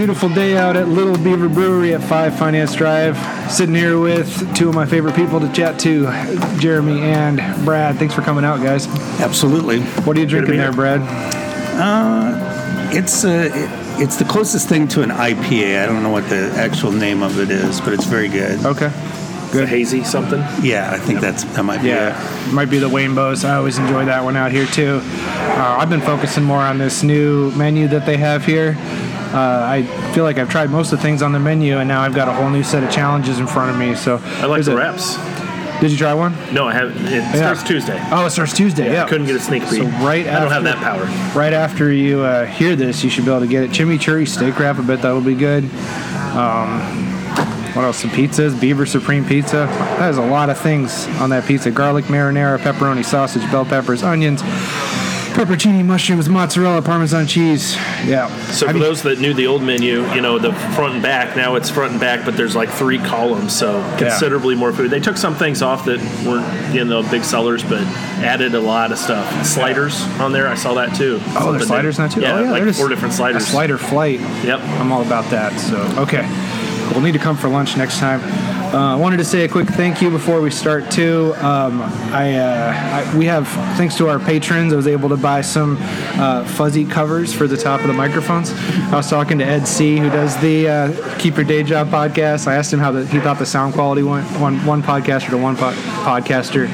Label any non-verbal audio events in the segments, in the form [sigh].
a beautiful day out at Little Beaver Brewery at 5 Finance Drive. Sitting here with two of my favorite people to chat to, Jeremy and Brad. Thanks for coming out, guys. Absolutely. What are you drinking there, Brad? It's uh, it, it's the closest thing to an IPA. I don't know what the actual name of it is, but it's very good. Okay. Good. hazy something. Yeah, I think that's that might be Yeah, might be the Rainbows. I always enjoy that one out here too. Uh, I've been focusing more on this new menu that they have here. Uh, I feel like I've tried most of the things on the menu, and now I've got a whole new set of challenges in front of me. So I like the wraps. Did you try one? No, I haven't. It starts Tuesday. Oh, it starts Tuesday. Yeah, I couldn't get a sneak peek. So right I don't have after- that power. Right after you uh, hear this, you should be able to get it. Chimichurri steak wrap. I bet that'll be good. Um, what else? Some pizzas. Beaver Supreme Pizza. That has a lot of things on that pizza. Garlic marinara, pepperoni sausage, bell peppers, onions, pepperoni, mushrooms, mozzarella, parmesan cheese. Yeah. So I for mean- those that knew the old menu, you know the front and back. Now it's front and back, but there's like three columns, so considerably more food. They took some things off that weren't you know big sellers, but added a lot of stuff. Sliders on there, I saw that too. Oh, Something there's sliders now too. Yeah, oh, yeah like there's four different sliders. Slider flight. Yep. I'm all about that. So okay, we'll need to come for lunch next time. Uh, I wanted to say a quick thank you before we start too. Um, I, uh, I we have thanks to our patrons, I was able to buy some uh, fuzzy covers for the top of the microphones. I was talking to Ed C, who does the uh, Keep Your Day Job podcast. I asked him how the, he thought the sound quality went one one podcaster to one po- podcaster,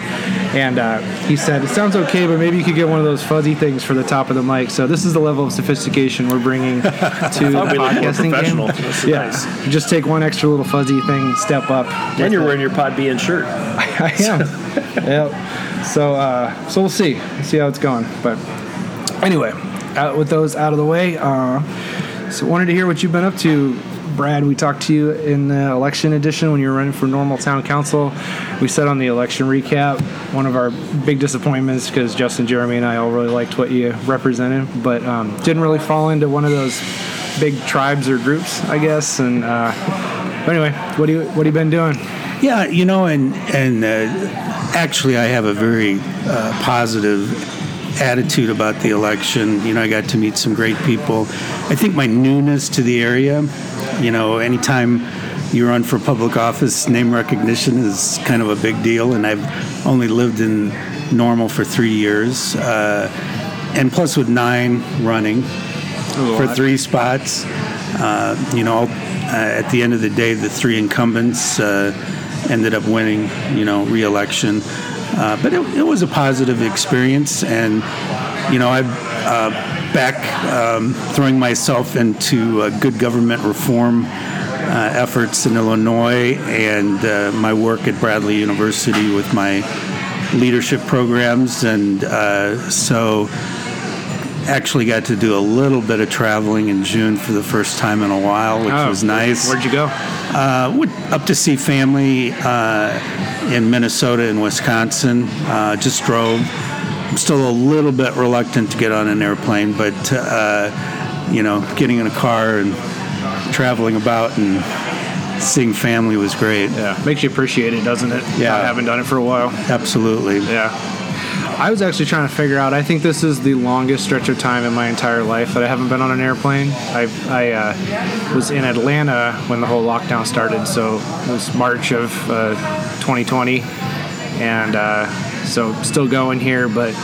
and uh, he said it sounds okay, but maybe you could get one of those fuzzy things for the top of the mic. So this is the level of sophistication we're bringing [laughs] to the Thought we looked more podcasting game. Yeah, nice. just take one extra little fuzzy thing, step up. And you're wearing your Podbean shirt. [laughs] I am. yep. So, uh, so we'll see. We'll see how it's going. But anyway, out with those out of the way. Uh, so, wanted to hear what you've been up to, Brad. We talked to you in the election edition when you were running for normal town council. We said on the election recap one of our big disappointments because Justin, Jeremy, and I all really liked what you represented, but um, didn't really fall into one of those big tribes or groups, I guess. And uh, anyway, what do you what have you been doing? Yeah, you know, and and uh, actually, I have a very uh, positive attitude about the election. You know, I got to meet some great people. I think my newness to the area, you know, anytime you run for public office, name recognition is kind of a big deal, and I've only lived in Normal for three years, uh, and plus with nine running for three spots. Uh, you know, uh, at the end of the day, the three incumbents uh, ended up winning, you know, re-election. Uh, but it, it was a positive experience, and you know, I'm uh, back um, throwing myself into uh, good government reform uh, efforts in Illinois and uh, my work at Bradley University with my leadership programs, and uh, so actually got to do a little bit of traveling in June for the first time in a while, which Oh, was nice. Where'd you go? Uh, up to see family uh, in Minnesota and Wisconsin. Uh, just drove. I'm still a little bit reluctant to get on an airplane, but uh, you know, getting in a car and traveling about and seeing family was great. Yeah, makes you appreciate it, doesn't it? Yeah. I haven't done it for a while. Absolutely. Yeah. I was actually trying to figure out. I think this is the longest stretch of time in my entire life that I haven't been on an airplane. I, I uh, was in Atlanta when the whole lockdown started, so it was March of uh, 2020, and uh, so still going here. But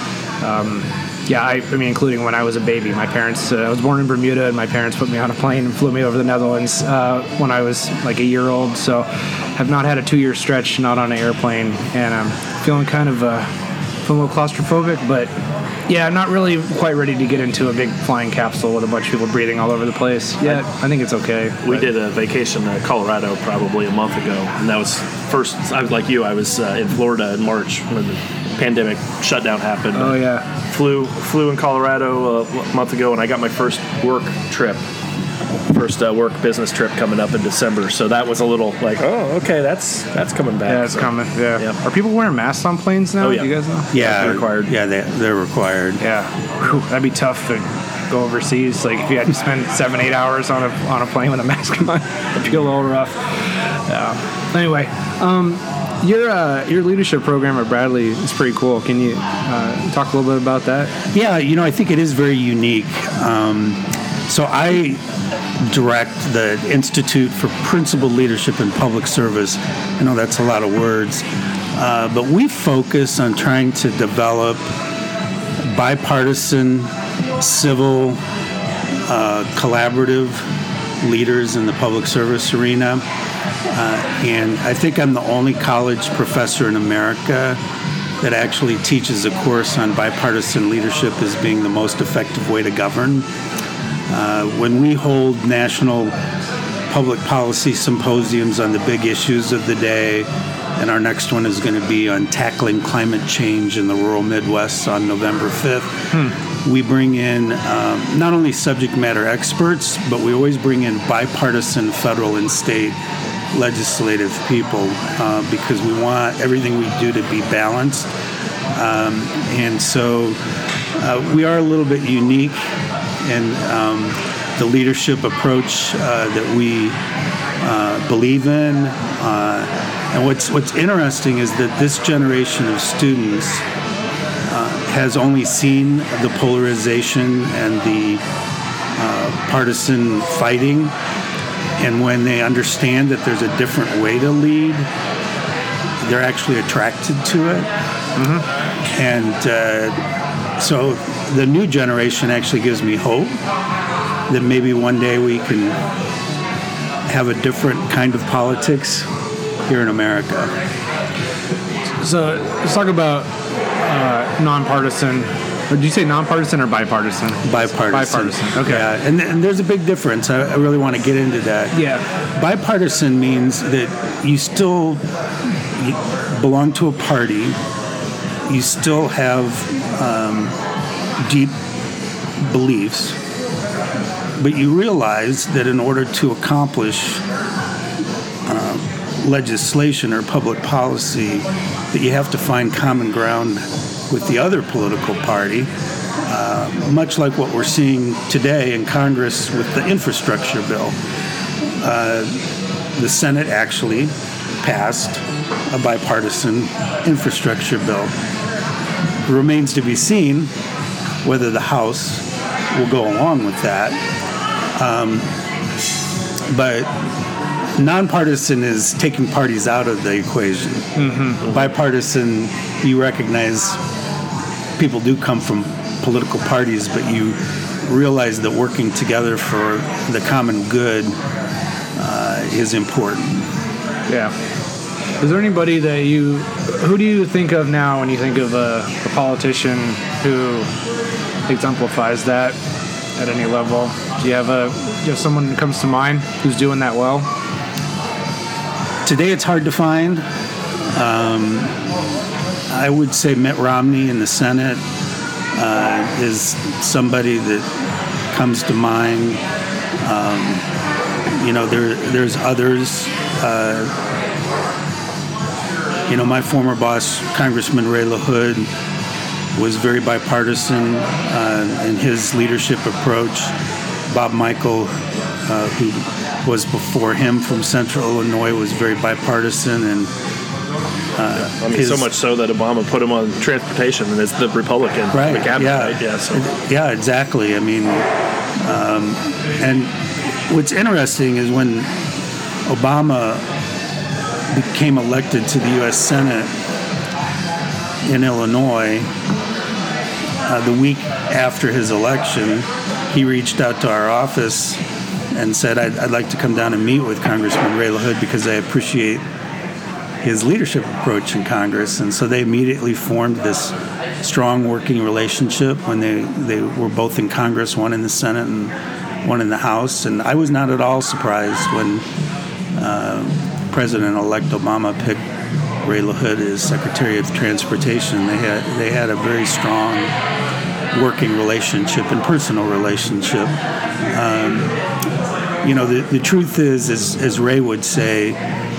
um, yeah, I, I mean, including when I was a baby, my parents. Uh, I was born in Bermuda, and my parents put me on a plane and flew me over the Netherlands uh, when I was like a year old. So have not had a two-year stretch not on an airplane, and I'm feeling kind of. Uh, a little claustrophobic, but yeah, I'm not really quite ready to get into a big flying capsule with a bunch of people breathing all over the place yet. I think it's okay. We but- did a vacation to Colorado probably a month ago, and that was first. I was like you. I was uh, in Florida in March when the pandemic shutdown happened. Oh yeah, flew flew in Colorado a month ago, and I got my first work trip, first uh, work business trip coming up in December. So that was a little like, oh, okay, that's that's coming back. yeah, it's So, coming. Yeah. Yeah. Are people wearing masks on planes now? Oh, yeah. Do you guys know? Yeah, They're required. Yeah, they, they're required. Yeah, Whew, that'd be tough to go overseas. Like if you had to spend seven, eight hours on a on a plane with a mask on, it'd be a little rough. Yeah. Anyway, um, your uh, your leadership program at Bradley is pretty cool. Can you uh, talk a little bit about that? Yeah, you know, I think it is very unique. Um, so I direct the Institute for Principled Leadership in Public Service. I know that's a lot of words, uh, but we focus on trying to develop bipartisan, civil, uh, collaborative leaders in the public service arena. Uh, and I think I'm the only college professor in America that actually teaches a course on bipartisan leadership as being the most effective way to govern. Uh, when we hold national public policy symposiums on the big issues of the day, and our next one is going to be on tackling climate change in the rural Midwest on November 5th. Hmm. We bring in um, not only subject matter experts, but we always bring in bipartisan federal and state legislative people uh, because we want everything we do to be balanced. Um, and so uh, we are a little bit unique in um, the leadership approach uh, that we uh, believe in. Uh, and what's what's interesting is that this generation of students uh, has only seen the polarization and the uh, partisan fighting, and when they understand that there's a different way to lead, they're actually attracted to it. Mm-hmm. And uh, so the new generation actually gives me hope that maybe one day we can have a different kind of politics here in America. So let's talk about uh, nonpartisan. Or did you say nonpartisan or bipartisan? Bipartisan. Bipartisan. Okay. Yeah, and, and there's a big difference. I, I really want to get into that. Yeah. Bipartisan means that you still belong to a party. You still have um, deep beliefs, but you realize that in order to accomplish legislation or public policy that you have to find common ground with the other political party, uh, much like what we're seeing today in Congress with the infrastructure bill. Uh, the Senate actually passed a bipartisan infrastructure bill. It remains to be seen whether the House will go along with that. Um, but nonpartisan is taking parties out of the equation. Mm-hmm. Bipartisan, you recognize people do come from political parties, but you realize that working together for the common good uh, is important. Yeah. Is there anybody that you, who do you think of now when you think of a, a politician who exemplifies that at any level? Do you have a, do you have someone that comes to mind who's doing that well? Today it's hard to find. Um, I would say Mitt Romney in the Senate uh, is somebody that comes to mind. Um, you know, there there's others. Uh, you know, my former boss, Congressman Ray LaHood, was very bipartisan uh, in his leadership approach. Bob Michel, uh, who was before him from Central Illinois was very bipartisan and. Uh, I mean, his, so much so that Obama put him on transportation and it's the Republican right, the cabinet, yeah. right? Yeah, so. yeah, exactly. I mean, um, and what's interesting is when Obama became elected to the U.S. Senate in Illinois, uh, the week after his election, he reached out to our office and said, I'd, I'd, like to come down and meet with Congressman Ray LaHood because I appreciate his leadership approach in Congress. And so they immediately formed this strong working relationship when they, they were both in Congress, one in the Senate and one in the House. And I was not at all surprised when uh, President elect Obama picked Ray LaHood is Secretary of Transportation. They had, they had a very strong working relationship and personal relationship. Um, you know, the, the truth is, as, as Ray would say,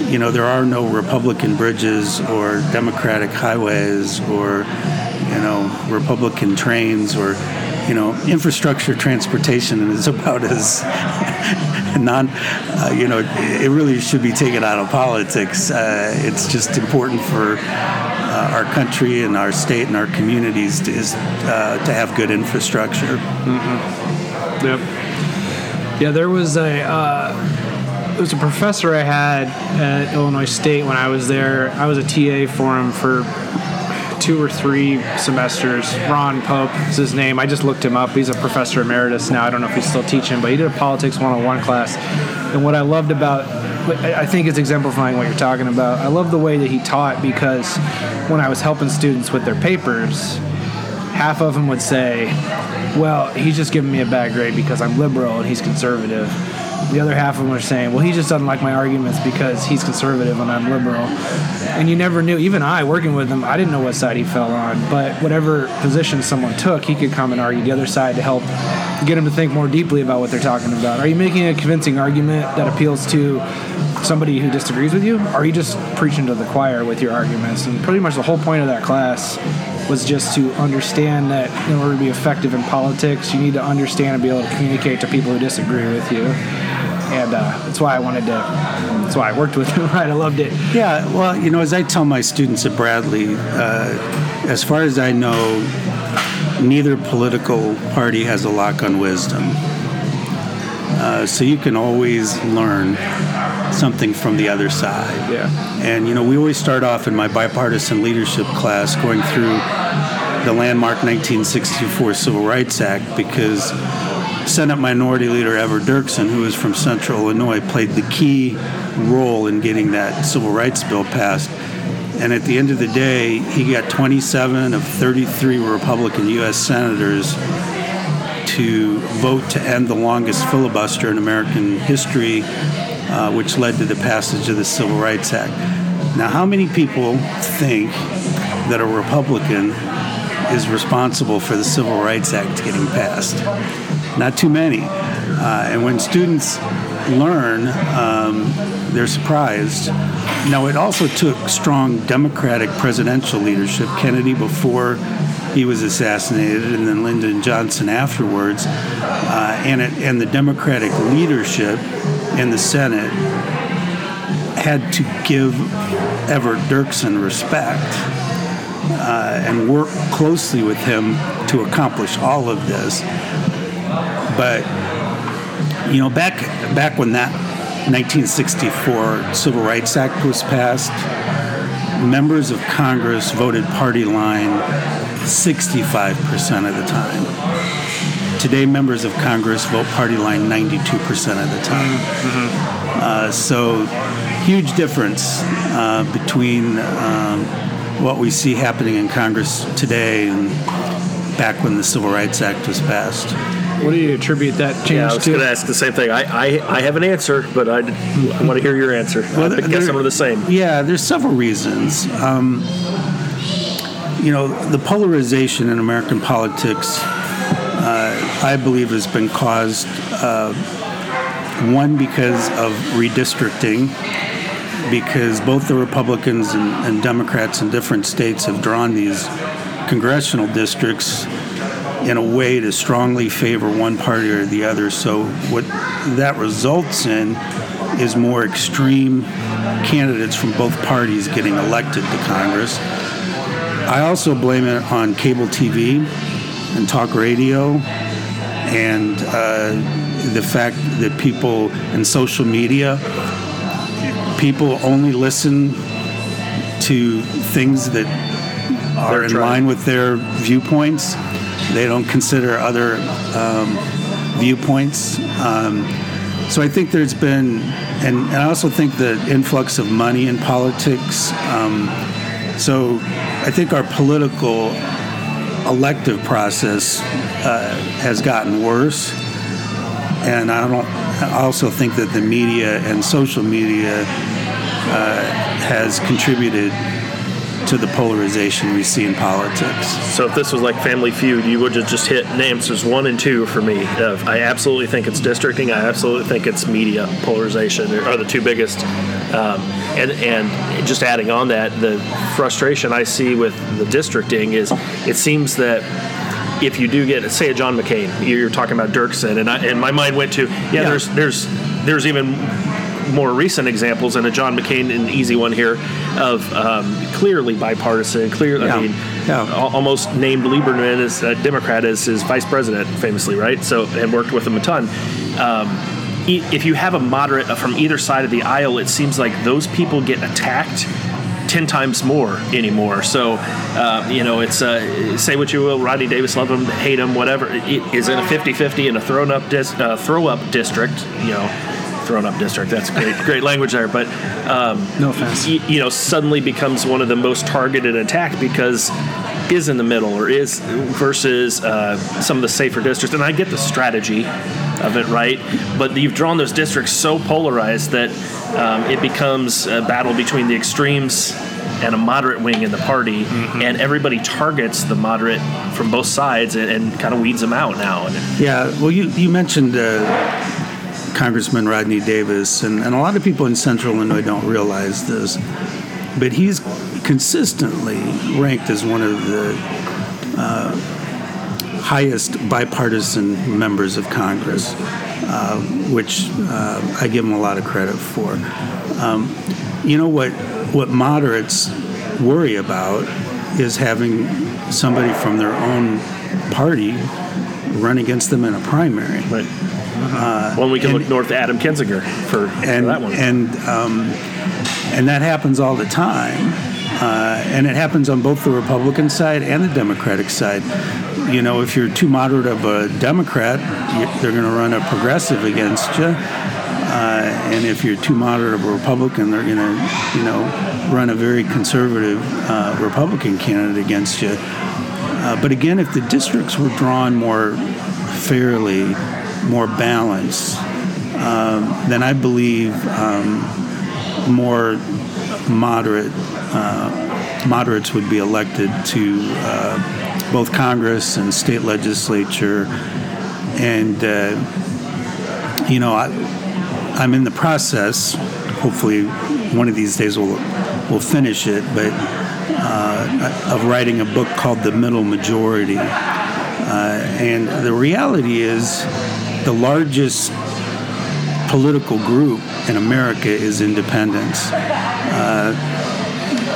you know, there are no Republican bridges or Democratic highways or, you know, Republican trains or, you know, infrastructure transportation is [laughs] about as [laughs] non, uh, you know, it really should be taken out of politics. Uh, it's just important for uh, our country and our state and our communities to, is, uh, to have good infrastructure. Mm-hmm. Yep. Yeah, there was a uh, there was a professor I had at Illinois State when I was there. I was a TA for him for two or three semesters. Ron Pope is his name. I just looked him up. He's a professor emeritus now. I don't know if he's still teaching, but he did a politics 101 class. And what I loved about I think it's exemplifying what you're talking about. I love the way that he taught because when I was helping students with their papers, half of them would say, Well, he's just giving me a bad grade because I'm liberal and he's conservative the other half of them were saying, well, he just doesn't like my arguments because he's conservative and I'm liberal. And you never knew, even I, working with him, I didn't know what side he fell on. But whatever position someone took, he could come and argue the other side to help get him to think more deeply about what they're talking about. Are you making a convincing argument that appeals to somebody who disagrees with you? Or are you just preaching to the choir with your arguments? And pretty much the whole point of that class was just to understand that in order to be effective in politics, you need to understand and be able to communicate to people who disagree with you and uh, that's why I wanted to. That's why I worked with [laughs] him. Right, I loved it. Yeah, well, you know, as I tell my students at Bradley, uh, as far as I know, neither political party has a lock on wisdom. Uh, so you can always learn something from the other side. Yeah. And you know, we always start off in my bipartisan leadership class going through the landmark 1964 Civil Rights Act because Senate Minority Leader Everett Dirksen, who is from Central Illinois, played the key role in getting that civil rights bill passed. And at the end of the day, he got 27 of 33 Republican U.S. senators to vote to end the longest filibuster in American history, uh, which led to the passage of the Civil Rights Act. Now, how many people think that a Republican is responsible for the Civil Rights Act getting passed? Not too many. Uh, and when students learn, um, they're surprised. Now, it also took strong Democratic presidential leadership. Kennedy before he was assassinated, and then Lyndon Johnson afterwards, uh, and it, and the Democratic leadership in the Senate had to give Everett Dirksen respect uh, and work closely with him to accomplish all of this. But you know, back back when that 1964 Civil Rights Act was passed, members of Congress voted party line 65% of the time. Today, members of Congress vote party line 92% of the time. Mm-hmm. Uh, so, huge difference uh, between um, what we see happening in Congress today and back when the Civil Rights Act was passed. What do you attribute that change to? yeah, I was going to ask the same thing. I, I, I have an answer, but I, I want to hear your answer. Well, I guess some are the same. Yeah, there's several reasons. Um, you know, the polarization in American politics, uh, I believe, has been caused, uh, one, because of redistricting, because both the Republicans and, and Democrats in different states have drawn these congressional districts in a way to strongly favor one party or the other. So what that results in is more extreme candidates from both parties getting elected to Congress. I also blame it on cable TV and talk radio and uh, the fact that people in social media people only listen to things that are in line with their viewpoints they don't consider other um, viewpoints. Um, so I think there's been, and, and, I also think the influx of money in politics. Um, so I think our political elective process uh, has gotten worse, and I don't. I also think that the media and social media uh, has contributed to the polarization we see in politics. So if this was like Family Feud, you would have just hit answers one and two for me. I absolutely think it's districting. I absolutely think it's media polarization are the two biggest. Um, and and just adding on that, the frustration I see with the districting is it seems that if you do get say a John McCain, you're talking about Dirksen, and I, and my mind went to yeah, yeah. there's there's there's even more recent examples, and a John McCain, an easy one here, of um, clearly bipartisan, clear. Yeah. I mean, yeah. almost named Lieberman as a Democrat as his vice president, famously, right? So, and worked with him a ton. um, if you have a moderate from either side of the aisle, it seems like those people get attacked 10 times more anymore. So, uh, you know, it's uh, say what you will, Rodney Davis, love him, hate him, whatever. It is in a 50 50 in a thrown up dis- uh, throw up district, you know. Thrown up district. That's great, great language there. But um, no offense. Y- you know, suddenly becomes one of the most targeted attacked because is in the middle or is versus uh, some of the safer districts. And I get the strategy of it, right? But you've drawn those districts so polarized that um, it becomes a battle between the extremes and a moderate wing in the party, mm-hmm. and everybody targets the moderate from both sides and, and kind of weeds them out now. Yeah, well, you, you mentioned uh, Congressman Rodney Davis, and, and a lot of people in central Illinois don't realize this, but he's consistently ranked as one of the uh, highest bipartisan members of Congress, uh, which uh, I give him a lot of credit for. Um, you know what? What moderates worry about is having somebody from their own party run against them in a primary. Right. Uh, well, we can and, look north to Adam Kinzinger for, and, for that one. And um, and that happens all the time. Uh, and it happens on both the Republican side and the Democratic side. You know, if you're too moderate of a Democrat, they're going to run a progressive against you. Uh, and if you're too moderate of a Republican, they're going to, you know, run a very conservative uh, Republican candidate against you. Uh, but again, if the districts were drawn more fairly, more balanced, um, then I believe um, more moderate uh, moderates would be elected to uh, both Congress and state legislature, and uh, you know I, I'm in the process. Hopefully, one of these days we'll we'll finish it, but uh, of writing a book called The Middle Majority, uh, and the reality is the largest political group in America is independents. Uh,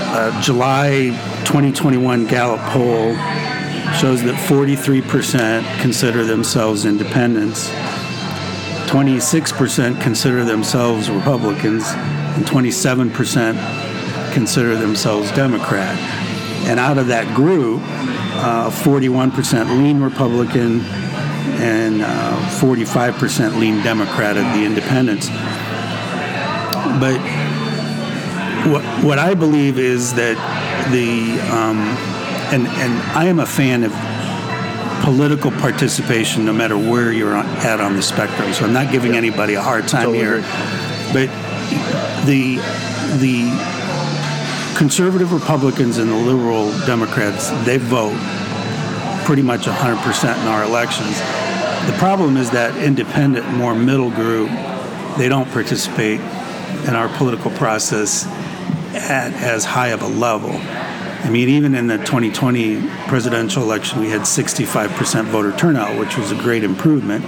uh, July 2021 Gallup poll shows that 43% consider themselves independents, 26% consider themselves Republicans, and 27% consider themselves Democrat. And out of that group, uh, 41% lean Republican, and uh, 45% lean Democrat of the independents. But what, what I believe is that the, um, and, and I am a fan of political participation no matter where you're at on the spectrum. So I'm not giving anybody a hard time totally here. But the, the conservative Republicans and the liberal Democrats, they vote pretty much 100% in our elections. The problem is that independent, more middle group, they don't participate in our political process at as high of a level. I mean, even in the 2020 presidential election, we had 65% voter turnout, which was a great improvement,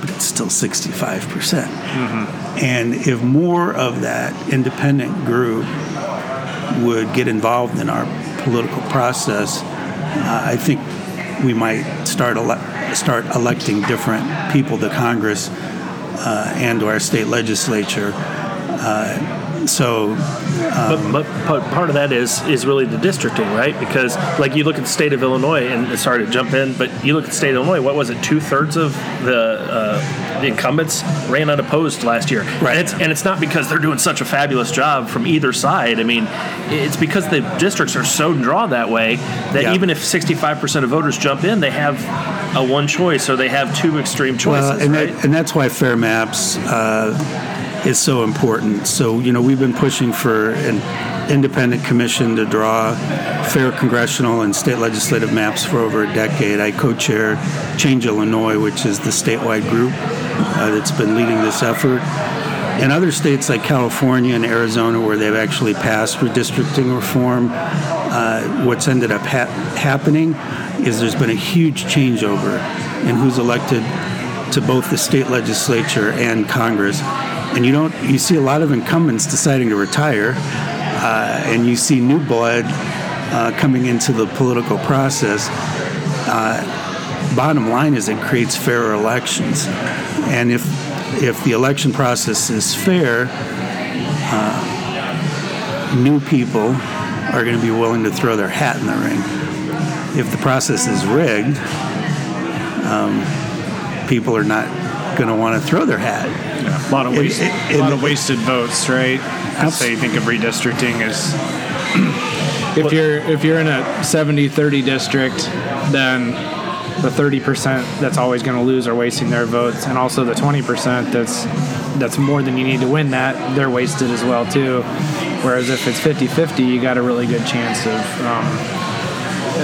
but it's still 65%. percent mm hmm And if more of that independent group would get involved in our political process, uh, I think we might start ele- start electing different people to Congress uh, and to our state legislature. Uh, so, um, but, but, part of that is is really the districting, right? Because like you look at the state of Illinois, and sorry to jump in, but you look at the state of Illinois. What was it? Two thirds of the, uh, the incumbents ran unopposed last year, right? And it's and it's not because they're doing such a fabulous job from either side. I mean, it's because the districts are so drawn that way that yeah. even if 65 percent of voters jump in, they have a one choice or they have two extreme choices. Well, and, right? that, and that's why fair maps. Uh, is so important. So, you know, we've been pushing for an independent commission to draw fair congressional and state legislative maps for over a decade. I co chair Change Illinois, which is the statewide group uh, that's been leading this effort. In other states like California and Arizona, where they've actually passed redistricting reform, uh, what's ended up ha- happening is there's been a huge changeover in who's elected to both the state legislature and Congress and you don't you see a lot of incumbents deciding to retire, uh, and you see new blood uh, coming into the political process. Uh, bottom line is it creates fairer elections. And if if the election process is fair, uh, new people are going to be willing to throw their hat in the ring. If the process is rigged, um, people are not going to want to throw their hat. Yeah, a lot of waste, it, it, a lot of wasted votes, right? That's how you think of redistricting as if you're if you're in a 70-30 district, then the 30% that's always going to lose are wasting their votes, and also the 20% that's that's more than you need to win that they're wasted as well too. Whereas if it's 50-50, you got a really good chance of um,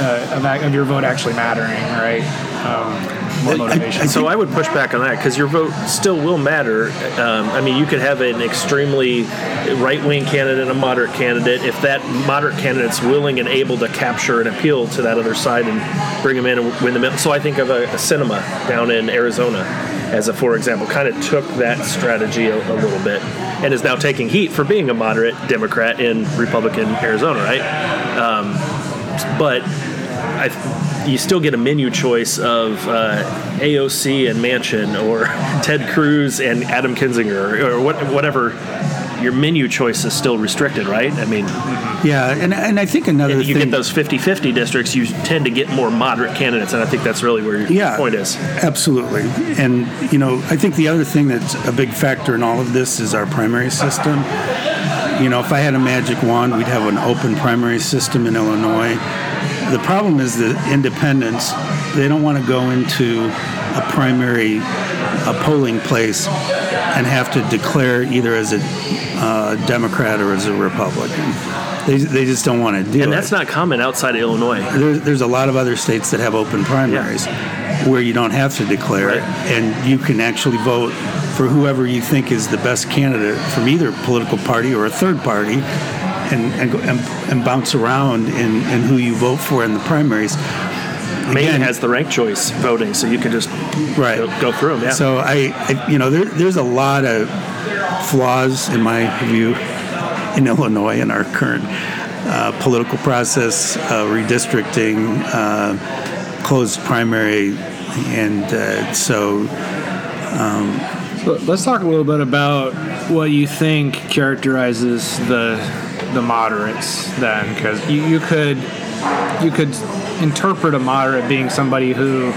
uh, of, of, your vote actually mattering, right? Um, motivation. I, I so I would push back on that because your vote still will matter. Um, I mean, you could have an extremely right-wing candidate and a moderate candidate. If that moderate candidate's willing and able to capture and appeal to that other side and bring them in and win them. So I think of a, a Sinema down in Arizona as a for example, kind of took that strategy a, a, little bit and is now taking heat for being a moderate Democrat in Republican Arizona, right? Um, but I you still get a menu choice of uh, AOC and Manchin or [laughs] Ted Cruz and Adam Kinzinger or what, whatever. Your menu choice is still restricted, right? I mean, yeah, and, and I think another you thing, get those 50-50 districts, you tend to get more moderate candidates, and I think that's really where your yeah, point is. Absolutely, and you know, I think the other thing that's a big factor in all of this is our primary system. You know, if I had a magic wand, we'd have an open primary system in Illinois the problem is the independents, they don't want to go into a primary a polling place and have to declare either as a uh, Democrat or as a Republican. They, they just don't want to do and it. And that's not common outside of Illinois. There's, there's a lot of other states that have open primaries yeah. where you don't have to declare right. it, and you can actually vote for whoever you think is the best candidate from either political party or a third party and and, and, and bounce around in, in who you vote for in the primaries. Maine has the ranked choice voting, so you can just right. go, go through them. Yeah. So I, I you know, there, there's a lot of flaws in my view in Illinois in our current uh, political process, uh, redistricting, uh, closed primary, and uh, so. Um, so let's talk a little bit about what you think characterizes the the moderates then, because you, you could you could interpret a moderate being somebody who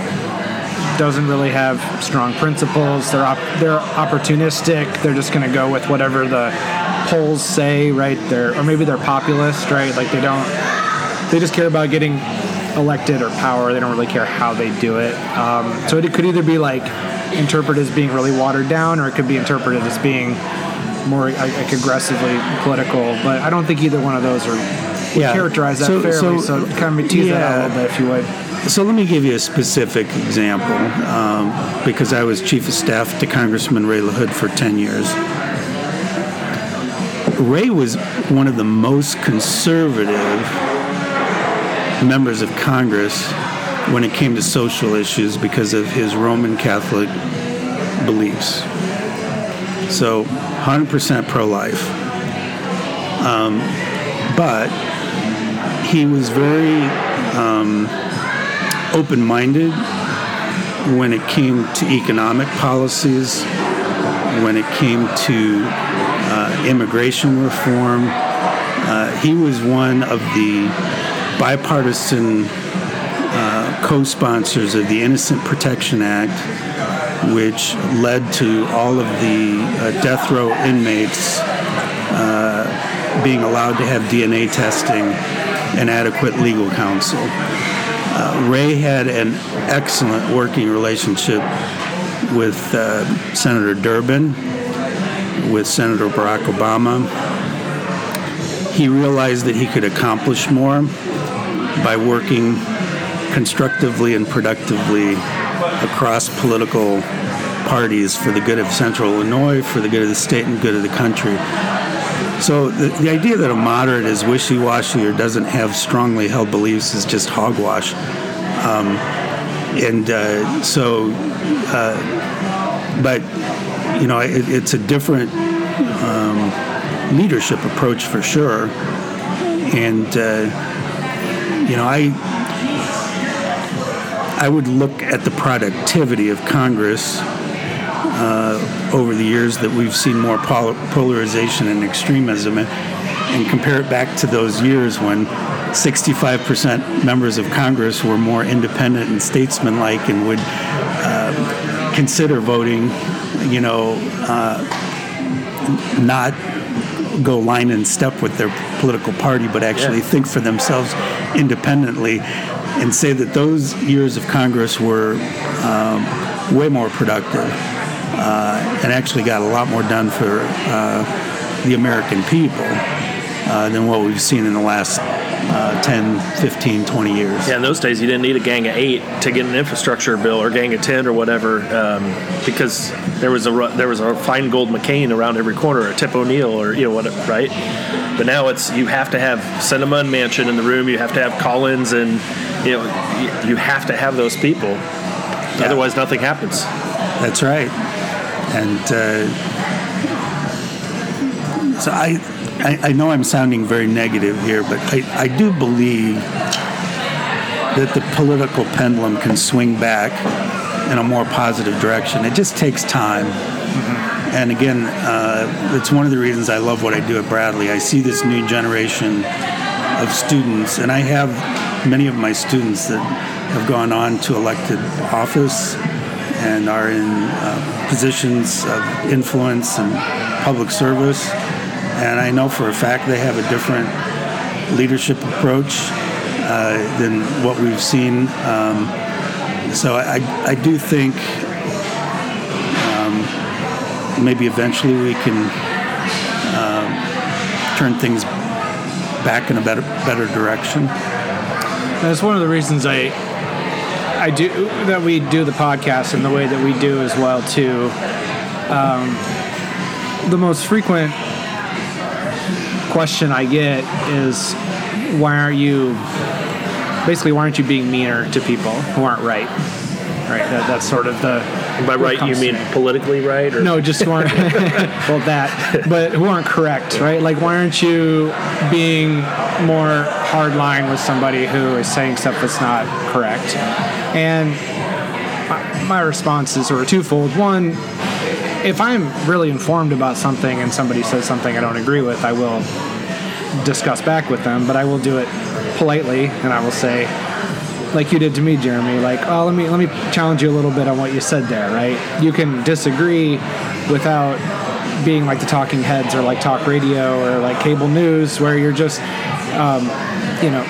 doesn't really have strong principles. They're op- they're opportunistic. They're just going to go with whatever the polls say, right? They're or maybe they're populist, right? Like they don't they just care about getting elected or power. They don't really care how they do it. Um, so it could either be like interpreted as being really watered down, or it could be interpreted as being more like aggressively political. But I don't think either one of those are yeah. characterize that so, fairly. So, so kind of tease yeah. that out a little bit, if you would. So let me give you a specific example, um, because I was chief of staff to Congressman Ray LaHood for 10 years. Ray was one of the most conservative members of Congress when it came to social issues because of his Roman Catholic beliefs. So 100% pro life. Um, but he was very um, open minded when it came to economic policies, when it came to uh, immigration reform. Uh, he was one of the bipartisan co sponsors of the Innocence Protection Act which led to all of the uh, death row inmates uh, being allowed to have DNA testing and adequate legal counsel. Uh, Ray had an excellent working relationship with uh, Senator Durbin, with Senator Barack Obama. He realized that he could accomplish more by working constructively and productively across political parties for the good of central Illinois, for the good of the state, and good of the country. So the, the idea that a moderate is wishy-washy or doesn't have strongly held beliefs is just hogwash. Um, and uh, so, uh, but you know, it, it's a different um, leadership approach for sure. And uh, you know, I I would look at the productivity of Congress uh, over the years that we've seen more pol- polarization and extremism, and, and compare it back to those years when 65% members of Congress were more independent and statesmanlike and would uh, consider voting, you know, uh, not go line in step with their political party, but actually yeah. think for themselves independently and say that those years of Congress were um, way more productive uh, and actually got a lot more done for uh, the American people uh, than what we've seen in the last uh, 10, 15, 20 years. Yeah, in those days you didn't need a gang of eight to get an infrastructure bill or gang of 10 or whatever um, because there was a there was a Feingold McCain around every corner, a Tip O'Neill or, you know, what, right? But now it's you have to have Sinema and Manchin in the room, you have to have Collins and, you know, you have to have those people. Yeah. Otherwise, nothing happens. That's right. And uh, so I I, I, know I'm sounding very negative here, but I, I do believe that the political pendulum can swing back in a more positive direction. It just takes time. Mm-hmm. And again, uh, it's one of the reasons I love what I do at Bradley. I see this new generation of students, and I have many of my students that have gone on to elected office and are in uh, positions of influence and public service and I know for a fact they have a different leadership approach uh, than what we've seen. Um, so I, I do think um, maybe eventually we can uh, turn things back in a better better direction. That's one of the reasons I I do that we do the podcast in the way that we do as well too. Um, the most frequent question I get is why aren't you basically why aren't you being meaner to people who aren't right? Right. That, that's sort of the by right you mean politically right or? No just who aren't [laughs] [laughs] well that but who aren't correct right? Like why aren't you being more hardline with somebody who is saying stuff that's not correct? And my, my response is sort of twofold. One if I'm really informed about something and somebody says something I don't agree with, I will discuss back with them, but I will do it politely and I will say, like you did to me, Jeremy, like, oh, let me let me challenge you a little bit on what you said there, right? You can disagree without being like the talking heads or like talk radio or like cable news where you're just, um, you know,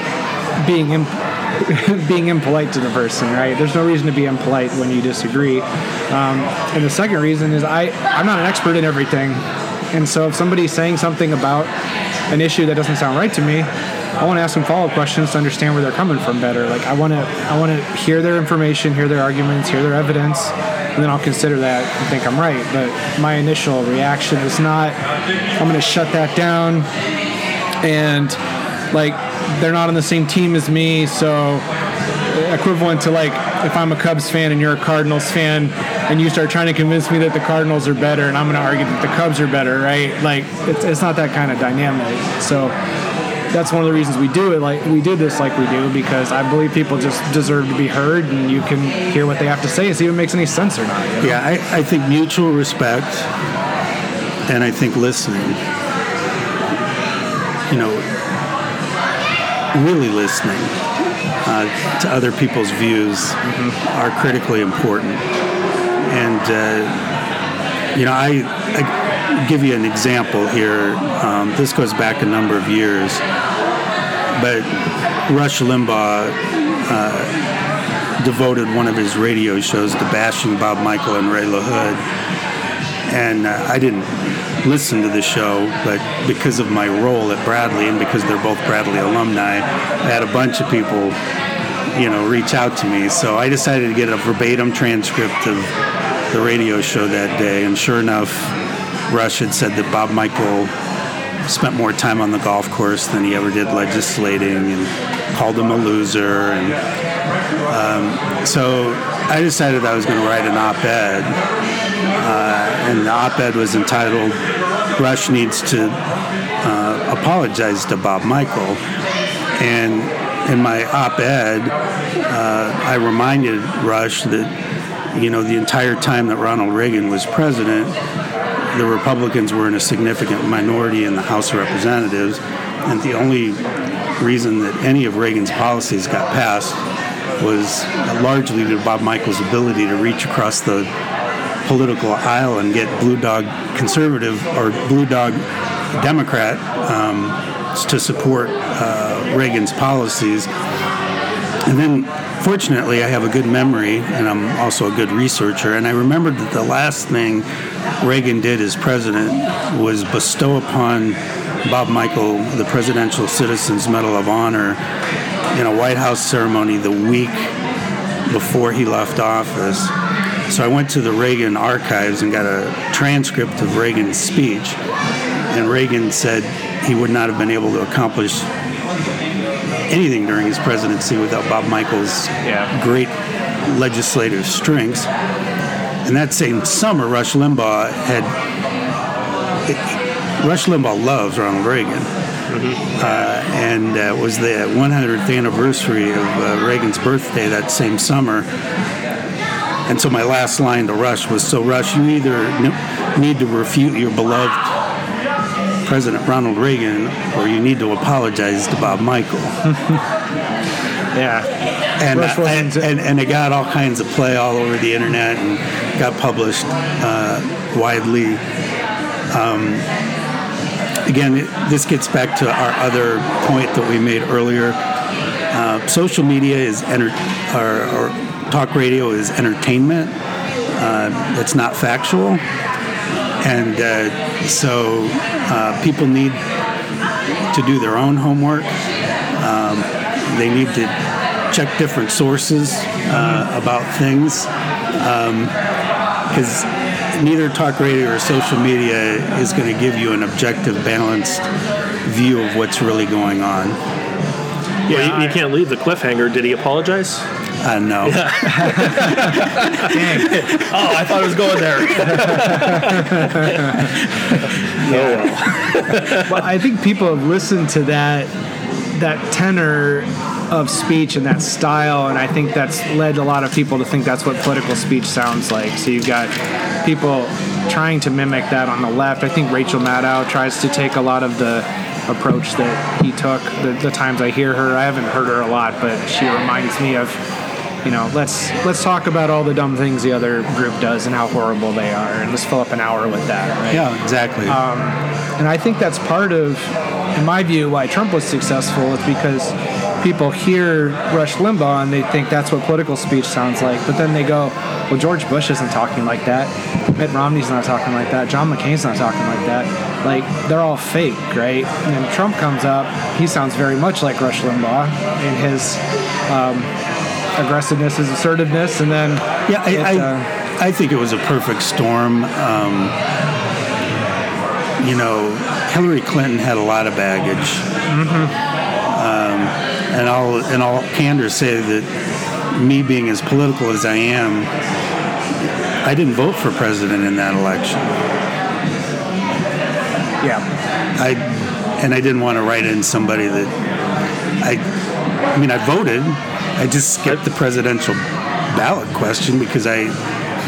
being imp- [laughs] being impolite to the person, right? There's no reason to be impolite when you disagree. Um, and the second reason is I, I'm not an expert in everything. And so if somebody's saying something about an issue that doesn't sound right to me, I want to ask them follow-up questions to understand where they're coming from better. Like I want to, I want to hear their information, hear their arguments, hear their evidence, and then I'll consider that and think I'm right. But my initial reaction is not, I'm going to shut that down and like they're not on the same team as me, so equivalent to like if I'm a Cubs fan and you're a Cardinals fan and you start trying to convince me that the Cardinals are better and I'm going to argue that the Cubs are better, right? Like it's, it's not that kind of dynamic. So that's one of the reasons we do it like we do this like we do because I believe people just deserve to be heard and you can hear what they have to say and see if it makes any sense or not. You know? Yeah, I, I think mutual respect and I think listening. You know, really listening uh, to other people's views mm-hmm. are critically important. And, uh, you know, I, I, give you an example here. Um, this goes back a number of years. But Rush Limbaugh uh, devoted one of his radio shows to bashing Bob Michel and Ray LaHood. And uh, I didn't listen to the show, but because of my role at Bradley and because they're both Bradley alumni, I had a bunch of people, you know, reach out to me. So I decided to get a verbatim transcript of the radio show that day. And sure enough, Rush had said that Bob Michel spent more time on the golf course than he ever did legislating and called him a loser. And um, so I decided I was going to write an op ed. Uh, and the op ed was entitled Rush Needs to uh, Apologize to Bob Michel. And in my op ed, uh, I reminded Rush that you know, the entire time that Ronald Reagan was president, the Republicans were in a significant minority in the House of Representatives, and the only reason that any of Reagan's policies got passed was largely to Bob Michel's ability to reach across the political aisle and get blue dog conservative or blue dog Democrat um, to support uh, Reagan's policies. And then, fortunately, I have a good memory and I'm also a good researcher. And I remembered that the last thing Reagan did as president was bestow upon Bob Michel the Presidential Citizens Medal of Honor in a White House ceremony the week before he left office. So I went to the Reagan archives and got a transcript of Reagan's speech. And Reagan said he would not have been able to accomplish anything during his presidency without Bob Michel's Yeah. great legislative strengths. And that same summer, Rush Limbaugh had. Rush Limbaugh loves Ronald Reagan. Uh, and uh, it was the 100th anniversary of uh, Reagan's birthday that same summer. And so my last line to Rush was, "So Rush, you either n- need to refute your beloved President Ronald Reagan, or you need to apologize to Bob Michel." [laughs] Yeah. and, uh, and, and and it got all kinds of play all over the internet and got published uh, widely. Um, again, it, this gets back to our other point that we made earlier. Uh, social media is enter- or, or talk radio is entertainment. Uh, it's not factual, and uh, so uh, people need to do their own homework. Um, they need to check different sources uh, about things because neither talk radio or social media is going to give you an objective, balanced view of what's really going on. Yeah, you, you can't leave the cliffhanger. Did he apologize? I uh, no. [laughs] Oh, I thought it was going there. [laughs] well, I think people have listened to that that tenor of speech and that style, and I think that's led a lot of people to think that's what political speech sounds like. So you've got people trying to mimic that on the left. I think Rachel Maddow tries to take a lot of the approach that he took. The, the times I hear her, I haven't heard her a lot, but she reminds me of you know, let's let's talk about all the dumb things the other group does and how horrible they are, and let's fill up an hour with that, right? Yeah, exactly. And I think that's part of, in my view, why Trump was successful is because people hear Rush Limbaugh and they think that's what political speech sounds like. But then they go, well, George Bush isn't talking like that. Mitt Romney's not talking like that. John McCain's not talking like that. Like, they're all fake, right? And then Trump comes up, he sounds very much like Rush Limbaugh in his um, aggressiveness, his assertiveness, and then. Yeah, I, it, I, uh, I think it was a perfect storm. Um, you know, Hillary Clinton had a lot of baggage, um, and I'll in all candor say that me being as political as I am, I didn't vote for president in that election. yeah. I and I didn't want to write in somebody that I. I mean, I voted. I just skipped the presidential ballot question because I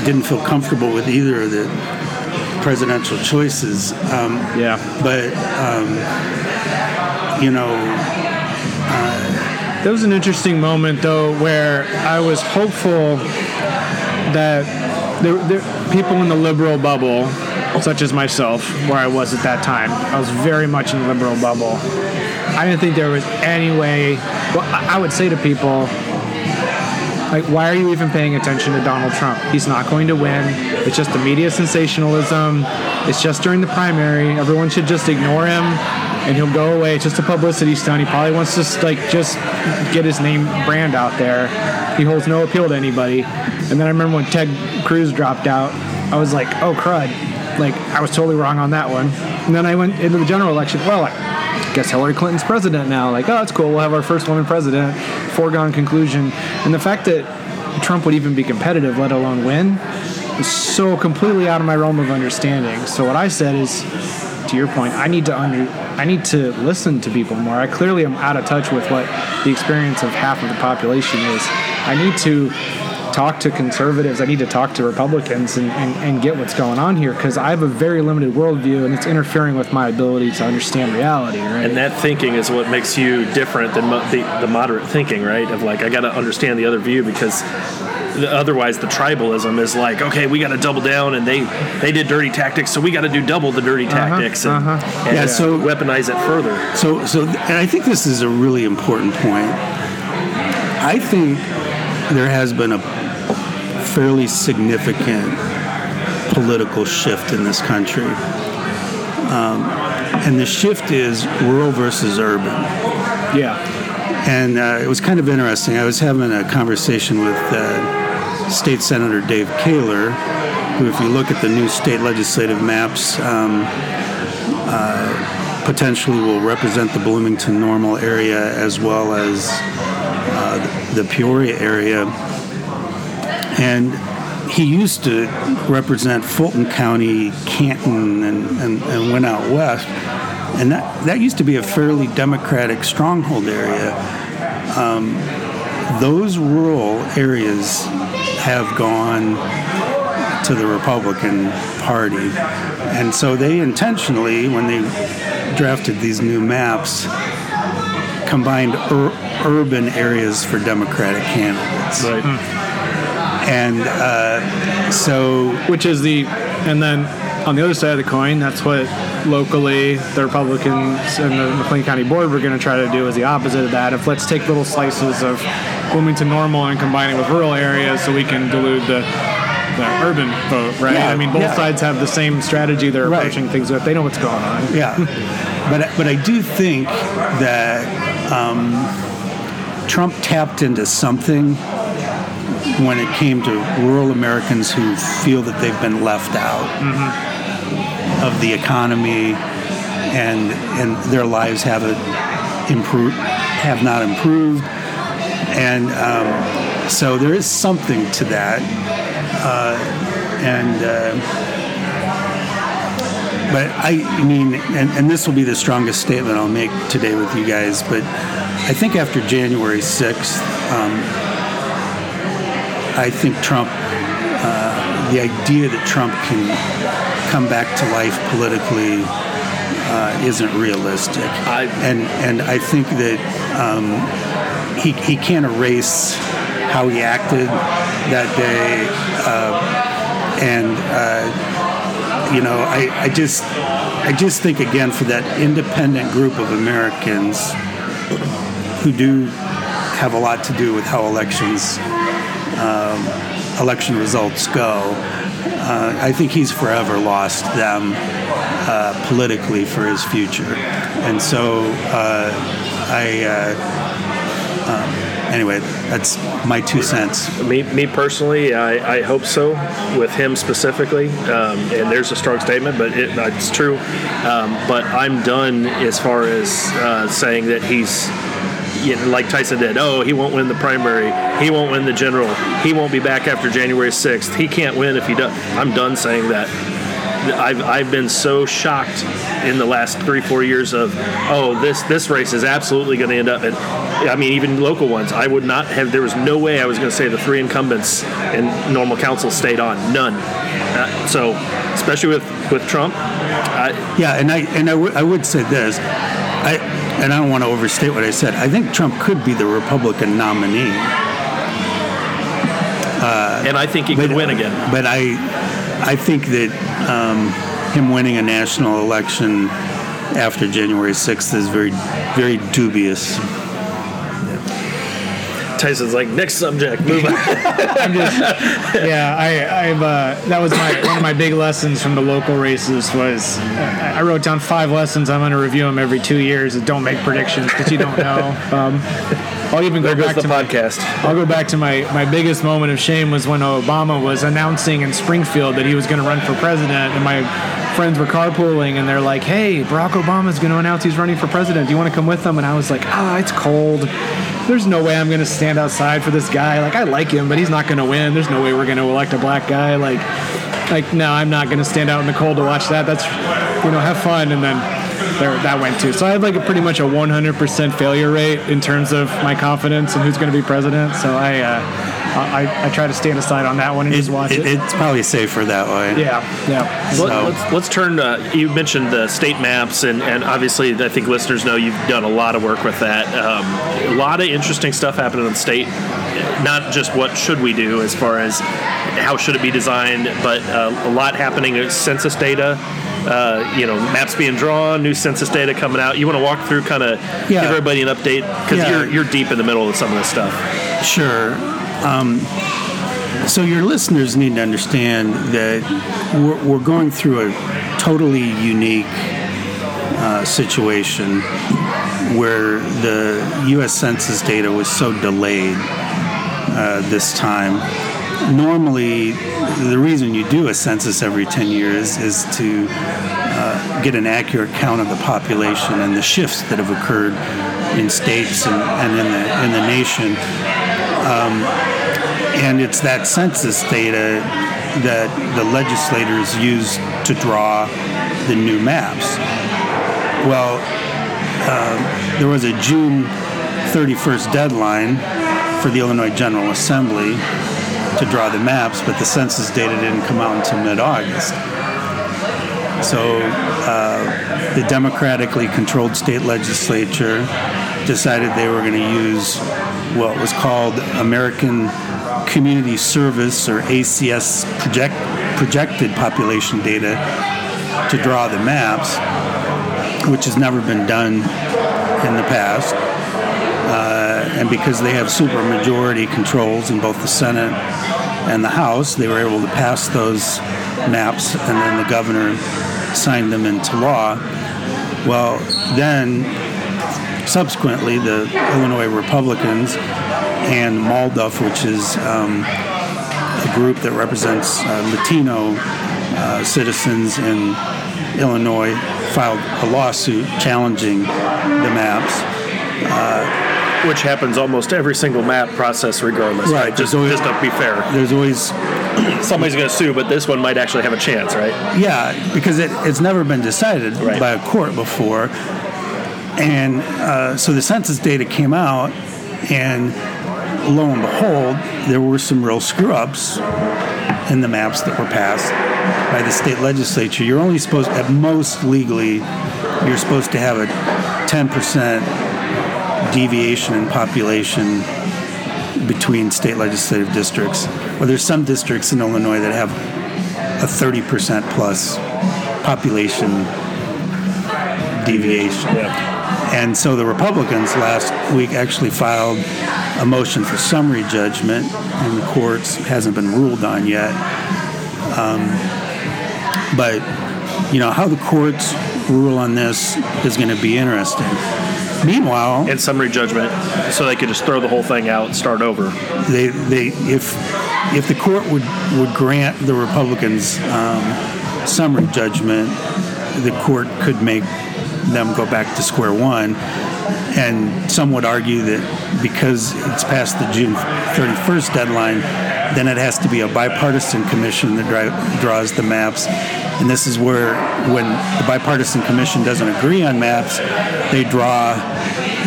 didn't feel comfortable with either of the presidential choices. Um, Yeah. but um, you know, There was an interesting moment though where I was hopeful that there, there people in the liberal bubble, such as myself, where I was at that time, I was very much in the liberal bubble. I didn't think there was any way. Well, I would say to people, like, why are you even paying attention to Donald Trump? He's not going to win. It's just the media sensationalism. It's just during the primary. Everyone should just ignore him, and he'll go away. It's just a publicity stunt. He probably wants to like just get his name brand out there. He holds no appeal to anybody. And then I remember when Ted Cruz dropped out, I was like, oh crud, like I was totally wrong on that one. And then I went into the general election. Well, I guess Hillary Clinton's president now. Like, oh, that's cool. We'll have our first woman president. Foregone conclusion. And the fact that Trump would even be competitive, let alone win, is so completely out of my realm of understanding. So what I said is, to your point, I need to under, I need to listen to people more. I clearly am out of touch with what the experience of half of the population is. I need to talk to conservatives. I need to talk to Republicans and, and, and get what's going on here because I have a very limited worldview and it's interfering with my ability to understand reality. Right. And that thinking is what makes you different than mo- the, the moderate thinking, right? Of like I got to understand the other view because the, otherwise the tribalism is like okay we got to double down and they they did dirty tactics so we got to do double the dirty Uh-huh, tactics and, and Yeah, so- weaponize it further. So, so, and I think this is a really important point. I think there has been a fairly significant political shift in this country. Um, and the shift is rural versus urban. yeah. And uh, it was kind of interesting. I was having a conversation with uh, State Senator Dave Koehler, who, if you look at the new state legislative maps, um, uh, potentially will represent the Bloomington Normal area as well as uh, the Peoria area. And he used to represent Fulton County, Canton, and, and, and went out west. And that, that used to be a fairly Democratic stronghold area. Um, those rural areas have gone to the Republican Party. And so they intentionally, when they drafted these new maps, combined ur- urban areas for Democratic candidates. Right. And uh, so which is the and then on the other side of the coin that's what locally the republicans and the mclean county board were going to try to do is the opposite of that. If let's take little slices of bloomington normal and combine it with rural areas so we can dilute the the urban vote right? Yeah, i mean both yeah. sides have the same strategy. They're Right. approaching things with they know what's going on. Yeah, [laughs] but but I do think that um, Trump tapped into something when it came to rural Americans who feel that they've been left out of the economy and and their lives haven't improved, have not improved, and um, so there is something to that, uh, and. Uh, but I mean, and, and this will be the strongest statement I'll make today with you guys, but I think after January 6th, um, I think Trump, uh, the idea that Trump can come back to life politically uh, isn't realistic. I- and, and I think that um, he, he can't erase how he acted that day. Uh, and uh, you know, I, I just I just think again for that independent group of Americans who do have a lot to do with how elections um, election results go. Uh, I think he's forever lost them uh, politically for his future, and so uh, I. Uh, um, anyway, that's my two cents. Me, me personally, I, I hope so with him specifically. Um, and there's a strong statement, but it, it's true. Um, but I'm done as far as uh, saying that he's, you know, like Tyson did. Oh, he won't win the primary. He won't win the general. He won't be back after January 6th. He can't win if he does. I'm done saying that. I've, I've been so shocked in the last three four years of oh this this race is absolutely going to end up and I mean even local ones I would not have there was no way I was going to say the three incumbents in normal council stayed on none uh, so especially with with Trump I, Yeah, and I and I, w- I would say this, I and I don't want to overstate what I said. I think Trump could be the Republican nominee, and I think he could win again but I I think that um, him winning a national election after January sixth is very very dubious. Tyson's like next subject move on [laughs] I'm just, yeah, I, I've, uh, that was my, one of my big lessons from the local races was, uh, I wrote down five lessons. I'm going to review them every two years. Don't make predictions because you don't know. [laughs] Um, I'll even go there back the to my, podcast I'll go back to my, my biggest moment of shame was when Obama was announcing in Springfield that he was going to run for president, and my friends were carpooling, and they're like, "Hey, Barack Obama's going to announce he's running for president. Do you want to come with him?" And I was like, "Ah, it's cold. There's no way I'm going to stand outside for this guy. Like, I like him, but he's not going to win. There's no way we're going to elect a black guy. Like, like no, I'm not going to stand out in the cold to watch that. That's, you know, have fun." And then there, that went too. So I had like a pretty much a 100% failure rate in terms of my confidence and who's going to be president. So I, uh, I, I try to stand aside on that one and It- just watch it- it. It's probably safer that way. yeah, yeah. So- Let, let's, let's turn to, you mentioned the state maps, and, and obviously, I think listeners know you've done a lot of work with that. Um, a lot of interesting stuff happening in the state, not just what should we do as far as how should it be designed, but uh, a lot happening with census data. Uh, you know, maps being drawn, new census data coming out. You want to walk through, kind of Yeah. give everybody an update because Yeah. you're you're deep in the middle of some of this stuff. Sure. Um, so your listeners need to understand that we're, we're going through a totally unique uh, situation where the U.S. Census data was so delayed uh, this time. Normally, the reason you do a census every 10 years is to uh, get an accurate count of the population and the shifts that have occurred in states and, and in the in the nation and it's that census data that the legislators use to draw the new maps. Well, um, there was a June 31st deadline for the Illinois General Assembly to draw the maps, but the census data didn't come out until mid-August. So uh, the democratically controlled state legislature decided they were going to use what was called American Community Service or ACS project, projected population data to draw the maps, which has never been done in the past. Uh, and because they have supermajority controls in both the Senate and the House, they were able to pass those maps, and then the governor signed them into law. Well, then subsequently, the Illinois Republicans and MALDEF, which is um, a group that represents uh, Latino uh, citizens in Illinois, filed a lawsuit challenging the maps. Which happens almost every single map process, regardless. Right, Right. Just, always- just to be fair. There's always Somebody's going to sue, but this one might actually have a chance, right? Yeah, because it, it's never been decided Right. by a court before. And uh, so the census data came out, and lo and behold, there were some real screw ups in the maps that were passed by the state legislature. You're only supposed, at most legally, you're supposed to have a 10% deviation in population between state legislative districts. Well, there's some districts in Illinois that have a 30% plus population deviation. And so the Republicans last week actually filed a motion for summary judgment in the courts. Hasn't been ruled on yet. Um, but, you know, how the courts rule on this is going to be interesting. Meanwhile, And summary judgment, so they could just throw the whole thing out and start over. they, they if if the court would would grant the Republicans um, summary judgment, the court could make them go back to square one. And some would argue that because it's past the June 31st deadline, then it has to be a bipartisan commission that dri- draws the maps. And this is where, when the bipartisan commission doesn't agree on maps, they draw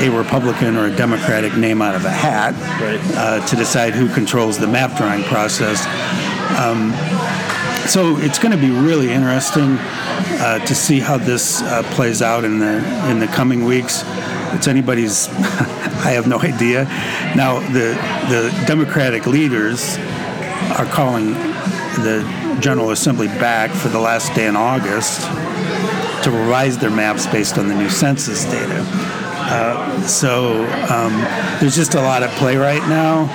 a Republican or a Democratic name out of a hat Right. uh, to decide who controls the map drawing process. Um, so it's going to be really interesting uh, to see how this uh, plays out in the in the coming weeks. It's anybody's. [laughs] I have no idea. Now the the Democratic leaders are calling the General Assembly back for the last day in August to revise their maps based on the new census data. Uh, so um, there's just a lot at play right now,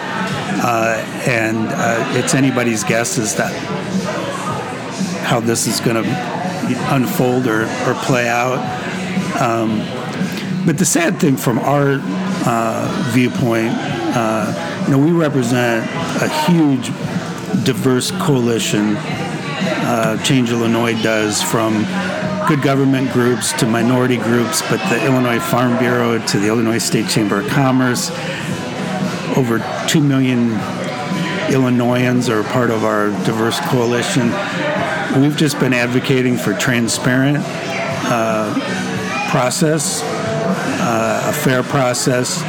uh, and uh, it's anybody's guess as to how this is going to unfold or, or play out. Um, but the sad thing from our uh, viewpoint, uh, you know, we represent a huge, diverse coalition. Uh, Change Illinois does from good government groups to minority groups, but the Illinois Farm Bureau to the Illinois State Chamber of Commerce. Over 2 million Illinoisans are part of our diverse coalition. We've just been advocating for transparent uh, process, uh, a fair process,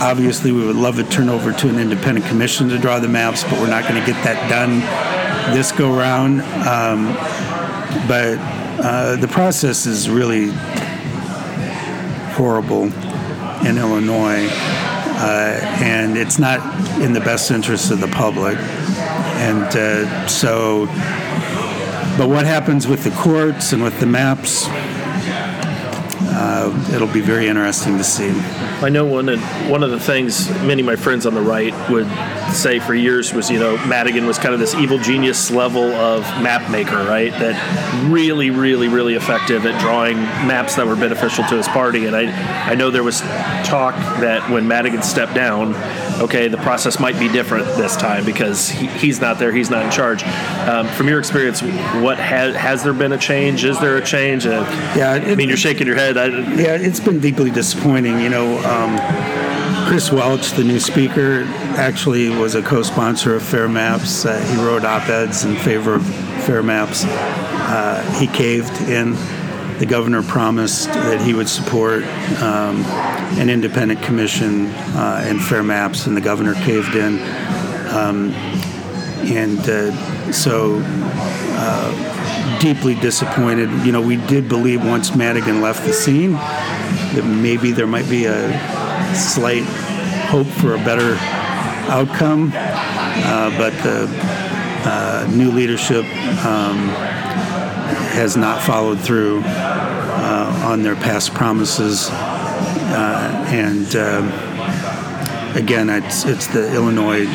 obviously, we would love to turn over to an independent commission to draw the maps, but we're not going to get that done this go round. Um, but uh, the process is really horrible in Illinois, uh, and it's not in the best interest of the public. And uh, so, but what happens with the courts and with the maps? Uh, it'll be very interesting to see. I know one of, one of the things many of my friends on the right would say for years was, you know, Madigan was kind of this evil genius level of map maker, right? That really, really, really effective at drawing maps that were beneficial to his party. And I, I know there was talk that when Madigan stepped down, okay, the process might be different this time because he, he's not there, he's not in charge. Um, from your experience, what has has there been a change? Is there a change? Uh, yeah, it, I mean, you're shaking your head. I, yeah, it's been deeply disappointing. You know, um, Chris Welch, the new speaker, actually was a co-sponsor of Fair Maps. Uh, he wrote op-eds in favor of Fair Maps. Uh, he caved in. The governor promised that he would support um, an independent commission uh, and fair maps, and the governor caved in. Um, and uh, so uh, deeply disappointed. You know, we did believe once Madigan left the scene that maybe there might be a slight hope for a better outcome, uh, but the uh, new leadership um, has not followed through uh, on their past promises, uh, and um, again, it's it's the Illinois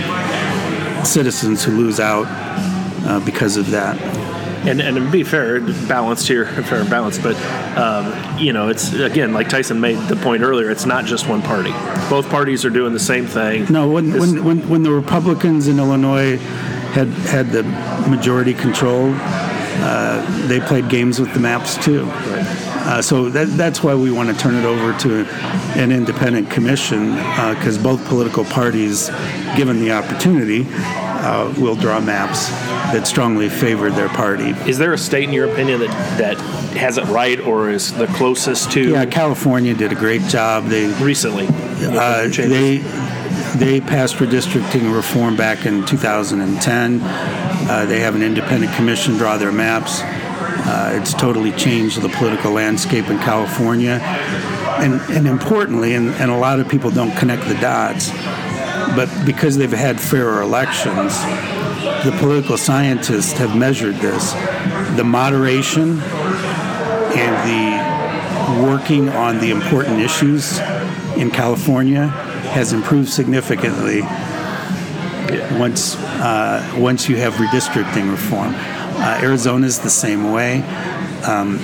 citizens who lose out uh, because of that. And, and to be fair, balanced here, [laughs] fair and balanced, but um, you know, it's again like Tyson made the point earlier. It's not just one party; both parties are doing the same thing. No, when when, when, when the Republicans in Illinois had had the majority control, uh, they played games with the maps too. Uh, so that, that's why we want to turn it over to an independent commission because uh, both political parties, given the opportunity, uh, will draw maps that strongly favor their party. Is there a state, in your opinion, that that has it right or is the closest to? Yeah, California did a great job. They recently. Uh, they they passed redistricting reform back in 2010. Uh, they have an independent commission draw their maps. Uh, it's totally changed the political landscape in California. And, and importantly, and, and a lot of people don't connect the dots, but because they've had fairer elections, the political scientists have measured this. The moderation and the working on the important issues in California has improved significantly once uh, once you have redistricting reform. Uh, Arizona is the same way. Um,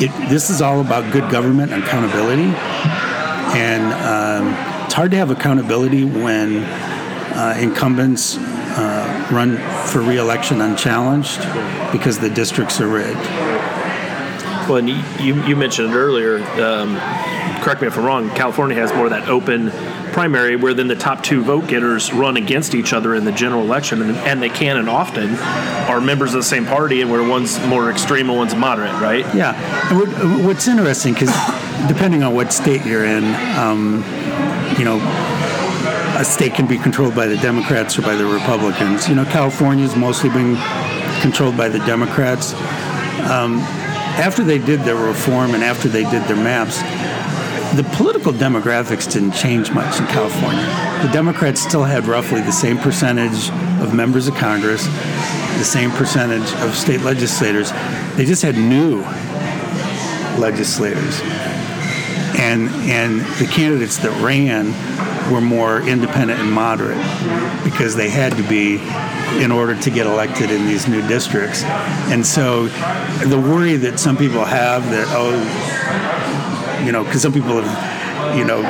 it, this is all about good government and accountability, and um, it's hard to have accountability when uh, incumbents uh, run for reelection unchallenged because the districts are rigged. Well, and you, you mentioned it earlier. Um, correct me if I'm wrong. California has more of that open primary where then the top two vote getters run against each other in the general election, and, and they can and often are members of the same party, and where one's more extreme and one's moderate, right? Yeah. And what's interesting, because depending on what state you're in, um, you know, a state can be controlled by the Democrats or by the Republicans. You know, California's mostly been controlled by the Democrats. Um, after they did their reform and after they did their maps, the political demographics didn't change much in California. The Democrats still had roughly the same percentage of members of Congress, the same percentage of state legislators. They just had new legislators. And, and the candidates that ran were more independent and moderate because they had to be in order to get elected in these new districts. And so the worry that some people have that, oh, you know, because some people have, you know,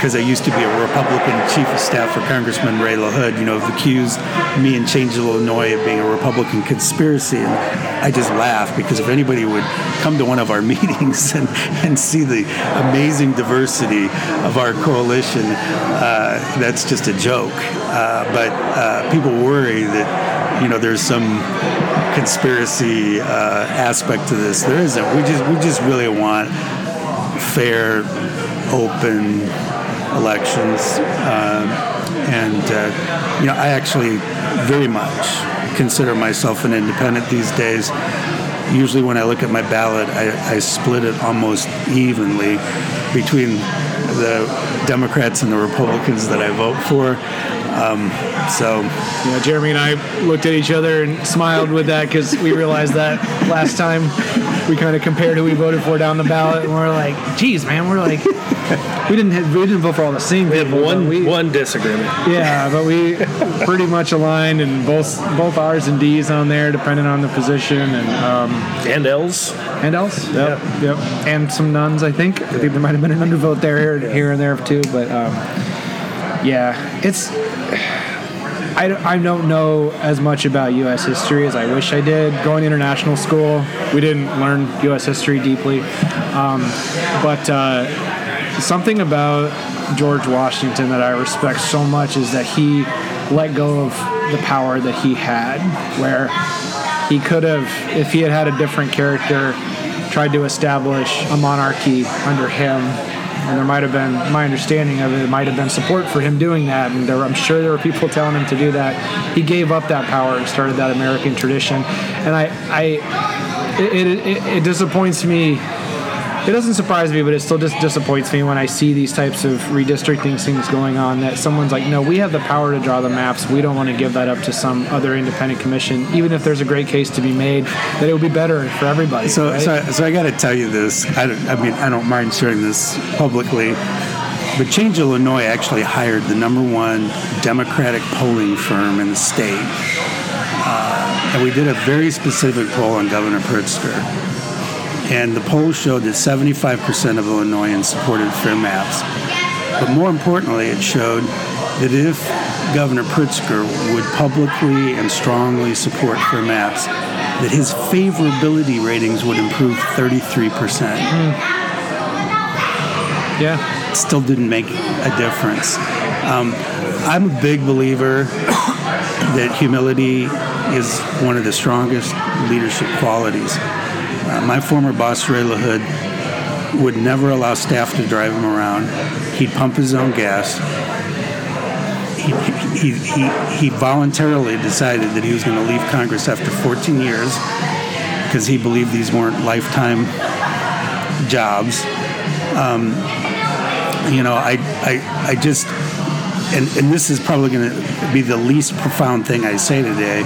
because I used to be a Republican chief of staff for Congressman Ray LaHood, you know, have accused me and Change Illinois of being a Republican conspiracy. And I just laugh because if anybody would come to one of our [laughs] meetings and, and see the amazing diversity of our coalition, uh, that's just a joke. Uh, but uh, people worry that, you know, there's some conspiracy uh, aspect to this. There isn't. We just we just really want fair open elections. Uh, and, uh, you know, I actually very much consider myself an independent these days. Usually, when I look at my ballot, I, I split it almost evenly between the Democrats and the Republicans that I vote for. Um, so, yeah, Jeremy and I looked at each other and smiled with that because we realized that last time we kind of compared who we voted for down the ballot, and we're like, "Geez, man, we're like, we didn't have, we didn't vote for all the same We people. had one we, one disagreement. yeah, but we pretty much aligned, and both both R's and D's on there, depending on the position, and um, And L's. and else. Yep, yep, and some nuns. I think. I think there might have been an undervote there, here and there too. But um, yeah, it's. I, I don't know as much about U.S. history as I wish I did. Going to international school, we didn't learn U.S. history deeply, um, but uh, something about George Washington that I respect so much is that he let go of the power that he had, where he could have, if he had had a different character, tried to establish a monarchy under him. And there might have been, my understanding of it, might have been support for him doing that. And there, I'm sure there were people telling him to do that. He gave up that power and started that American tradition. And I, I it, it, it, it disappoints me. It doesn't surprise me, but it still just disappoints me when I see these types of redistricting things going on. That someone's like, no, we have the power to draw the maps. We don't want to give that up to some other independent commission, even if there's a great case to be made that it would be better for everybody. So, right? so, so I got to tell you this. I, I mean, I don't mind sharing this publicly, but Change Illinois actually hired the number one Democratic polling firm in the state, uh, and we did a very specific poll on Governor Pritzker. And the poll showed that 75% of Illinoisans supported fair maps. But more importantly, it showed that if Governor Pritzker would publicly and strongly support fair maps, that his favorability ratings would improve 33%. yeah, Still didn't make a difference. Um, I'm a big believer that humility is one of the strongest leadership qualities. Uh, my former boss, Ray LaHood, would never allow staff to drive him around. He'd pump his own gas. He, he, he, he voluntarily decided that he was going to leave Congress after 14 years because he believed these weren't lifetime jobs. Um, you know, I, I, I just, and, and this is probably going to be the least profound thing I say today,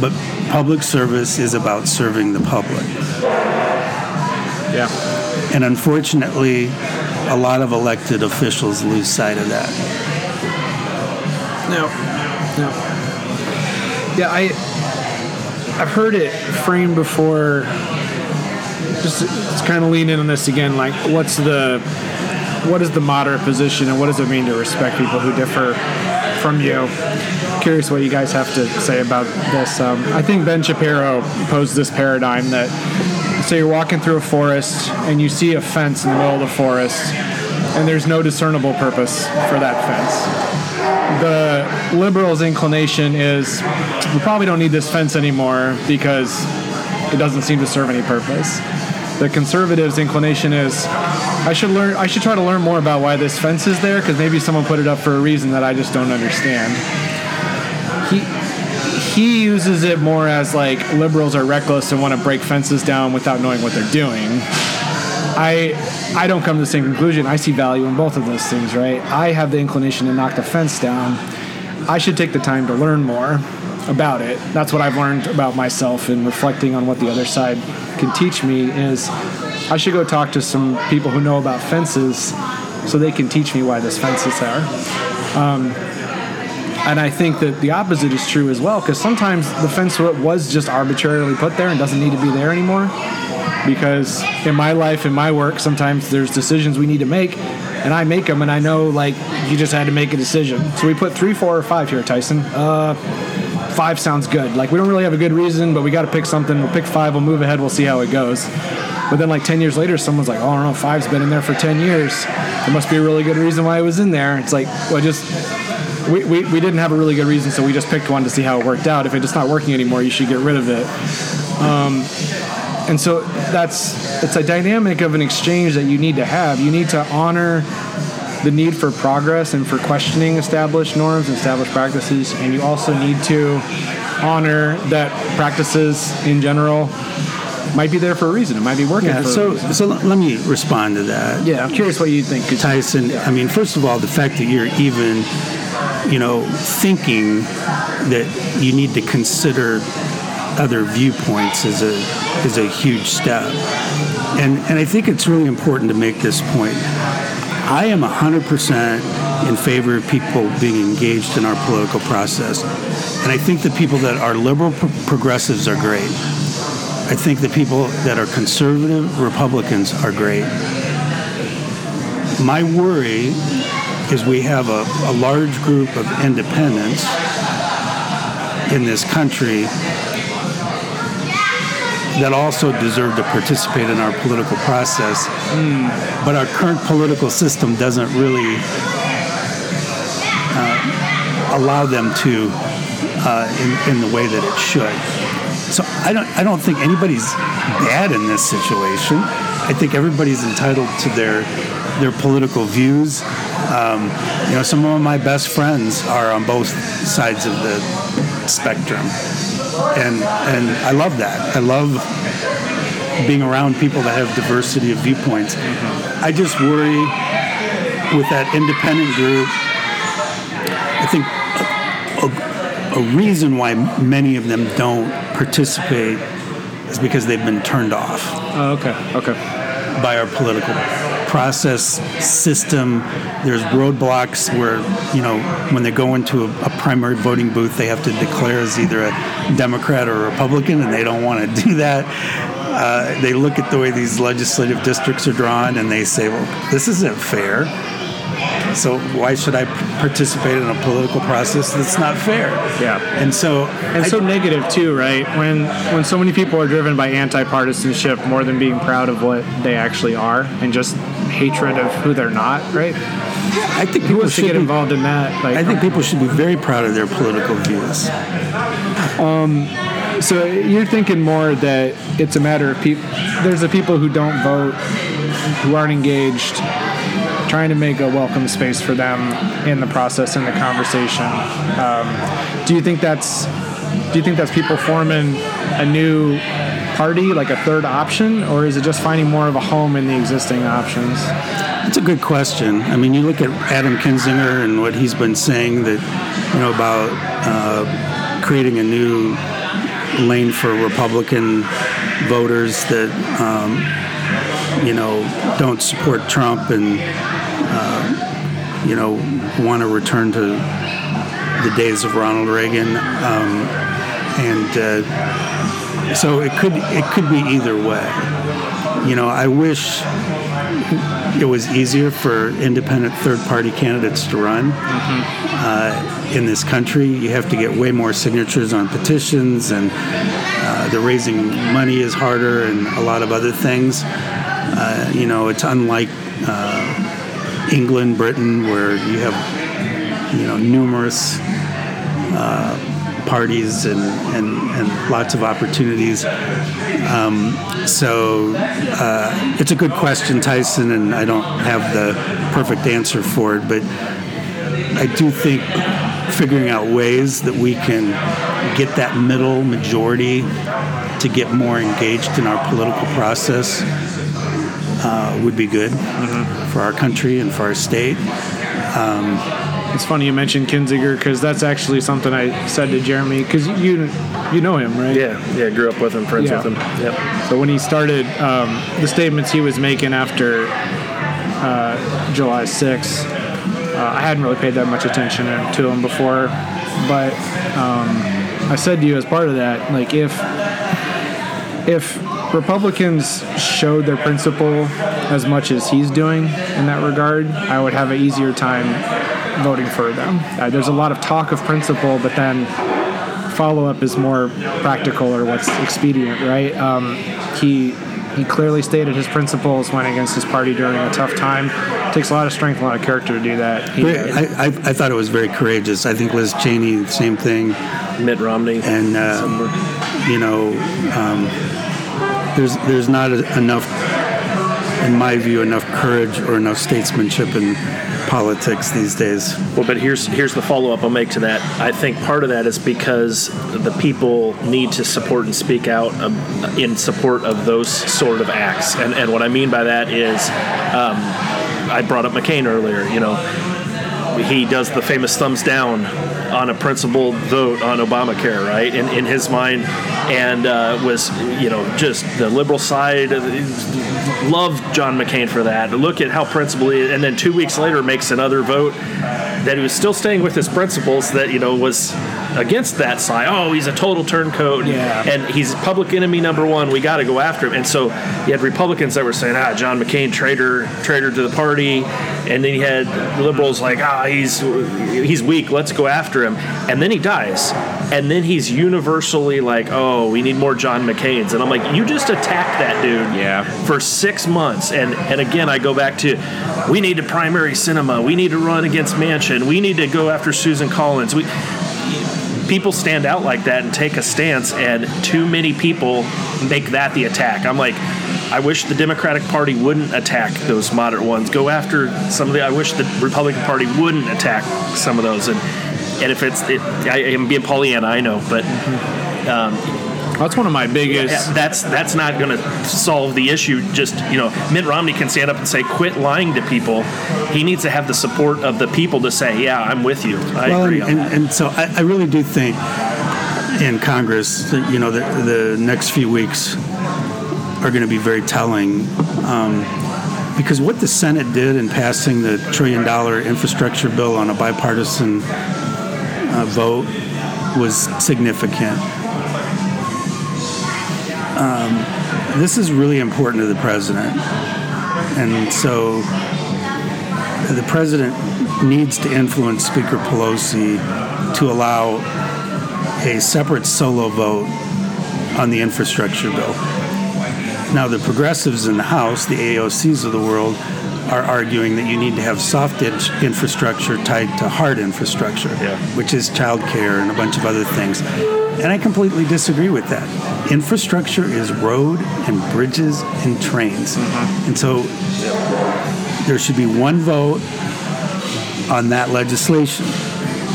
but public service is about serving the public. yeah. And unfortunately, a lot of elected officials lose sight of that. No, no. Yeah, I I've heard it framed before. Just, just kind of lean in on this again. Like, what's the what is the moderate position, and what does it mean to respect people who differ from you? Curious what you guys have to say about this. Um, I think Ben Shapiro posed this paradigm that so you're walking through a forest and you see a fence in the middle of the forest, and there's no discernible purpose for that fence the liberals' inclination is we probably don't need this fence anymore because it doesn't seem to serve any purpose. The conservatives' inclination is I should learn. I should try to learn more about why this fence is there because maybe someone put it up for a reason that I just don't understand. He he uses it more as like liberals are reckless and want to break fences down without knowing what they're doing. I I don't come to the same conclusion. I see value in both of those things, right? I have the inclination to knock the fence down. I should take the time to learn more about it. That's what I've learned about myself and reflecting on what the other side can teach me is I should go talk to some people who know about fences so they can teach me why this fence is there. Um, and I think that the opposite is true as well because sometimes the fence was just arbitrarily put there and doesn't need to be there anymore because in my life in my work sometimes there's decisions we need to make and i make them and i know like you just had to make a decision. So we put three four or five here tyson. Uh, five sounds good. Like we don't really have a good reason but we got to pick something. We'll pick five we'll move ahead we'll see how it goes. But then like 10 years later someone's like oh i don't know five's been in there for 10 years. There must be a really good reason why it was in there. It's like well just we, we, we didn't have a really good reason so we just picked one to see how it worked out if it's not working anymore you should get rid of it um, and so that's it's a dynamic of an exchange that you need to have. You need to honor the need for progress and for questioning established norms and established practices, and you also need to honor that practices in general might be there for a reason. It might be working Yeah, for a so so let me respond to that. Yeah, I'm curious what you think, Tyson, I mean, first of all, the fact that you're even, you know, thinking that you need to consider other viewpoints is a is a huge step. And and I think it's really important to make this point. I am 100% in favor of people being engaged in our political process. And I think the people that are liberal pro- progressives are great. I think the people that are conservative Republicans are great. My worry is we have a, a large group of independents in this country that also deserve to participate in our political process. But our current political system doesn't really uh, allow them to uh, in, in the way that it should. So I don't I don't think anybody's bad in this situation. I think everybody's entitled to their their political views. Um, you know, some of my best friends are on both sides of the spectrum, and and I love that. I love being around people that have diversity of viewpoints. I just worry with that independent group. I think a, a reason why many of them don't participate is because they've been turned off Oh, okay, okay. by our political process system. There's roadblocks where, you know, when they go into a, a primary voting booth, they have to declare as either a Democrat or a Republican, and they don't want to [laughs] do that. Uh, they look at the way these legislative districts are drawn and they say, well, this isn't fair. So why should I participate in a political process that's not fair? Yeah. And so, And I- so negative too, right? When when so many people are driven by anti-partisanship more than being proud of what they actually are, and just hatred of who they're not, right? I think people should get be, involved in that? Like, I think people should be very proud of their political views. So you're thinking more that it's a matter of people. There's the people who don't vote, who aren't engaged, trying to make a welcome space for them in the process in the conversation. Um, do you think that's? Do you think that's people forming a new party, like a third option, or is it just finding more of a home in the existing options? It's a good question. I mean, you look at Adam Kinzinger and what he's been saying that, you know, about uh, creating a new lane for Republican voters that, um, you know, don't support Trump and, uh, you know, want to return to the days of Ronald Reagan. Um, and uh, so it could it could be either way. You know, I wish it was easier for independent third party candidates to run. Uh, in this country, you have to get way more signatures on petitions, and uh, the raising money is harder, and a lot of other things. Uh, you know, it's unlike uh, England, Britain, where you have you know numerous uh, parties and, and, and lots of opportunities. Um, so uh, it's a good question, Tyson, and I don't have the perfect answer for it, but I do think figuring out ways that we can get that middle majority to get more engaged in our political process uh, would be good for our country and for our state. It's funny you mentioned Kinzinger because that's actually something I said to Jeremy because you you know him, right? Yeah, yeah, grew up with him, friends Yeah. with him. Yep. So when he started um, the statements he was making after uh, July 6th, uh, I hadn't really paid that much attention to him before, but um, I said to you as part of that, like if if Republicans showed their principle as much as he's doing in that regard, I would have an easier time voting for them. Uh, there's a lot of talk of principle, but then follow up is more practical or what's expedient, right? Um, he he clearly stated his principles, went against his party during a tough time. It takes a lot of strength, a lot of character to do that. He, I, I, I thought it was very courageous. I think Liz Cheney, same thing. Mitt Romney. And, uh, you know, um, there's there's not a, enough, in my view, enough courage or enough statesmanship in politics these days. Well, but here's here's the follow up I'll make to that. I think part of that is because the people need to support and speak out um, in support of those sort of acts. And and what I mean by that is, um, I brought up McCain earlier. You know, he does the famous thumbs down on a principled vote on Obamacare, right? In, in his mind, and uh, was you know just the liberal side loved John McCain for that. Look at how principled, and then two weeks later makes another vote that he was still staying with his principles that you know was against that side. Oh, he's a total turncoat, yeah. and he's public enemy number one. We got to go after him. And so you had Republicans that were saying, ah, John McCain, traitor, traitor to the party, and then you had liberals like, ah, he's he's weak. Let's go after him. And then he dies, and then he's universally like, oh, we need more John McCain's. And I'm like, you just attacked that dude, yeah. for six months. And and again, I go back to, we need to primary Sinema. We need to run against Manchin. We need to go after Susan Collins. We people stand out like that and take a stance, and too many people make that the attack. I'm like, I wish the Democratic Party wouldn't attack those moderate ones. Go after some of the. I wish the Republican Party wouldn't attack some of those. And and if it's, it, I am being Pollyanna, I know, but. Um, that's one of my biggest. That's that's not going to solve the issue. Just you know, Mitt Romney can stand up and say, "Quit lying to people." He needs to have the support of the people to say, "Yeah, I'm with you." I well, agree. And, and, and, so I, I, really do think in Congress, you know, the, the next few weeks are going to be very telling. Um, because what the Senate did in passing the trillion dollar infrastructure bill on a bipartisan uh, vote was significant. Um, this is really important to the president. And so the president needs to influence Speaker Pelosi to allow a separate solo vote on the infrastructure bill. Now, the progressives in the House, the AOCs of the world, are arguing that you need to have soft infrastructure tied to hard infrastructure, yeah. which is childcare and a bunch of other things. And I completely disagree with that. Infrastructure is road and bridges and trains. Mm-hmm. And so there should be one vote on that legislation.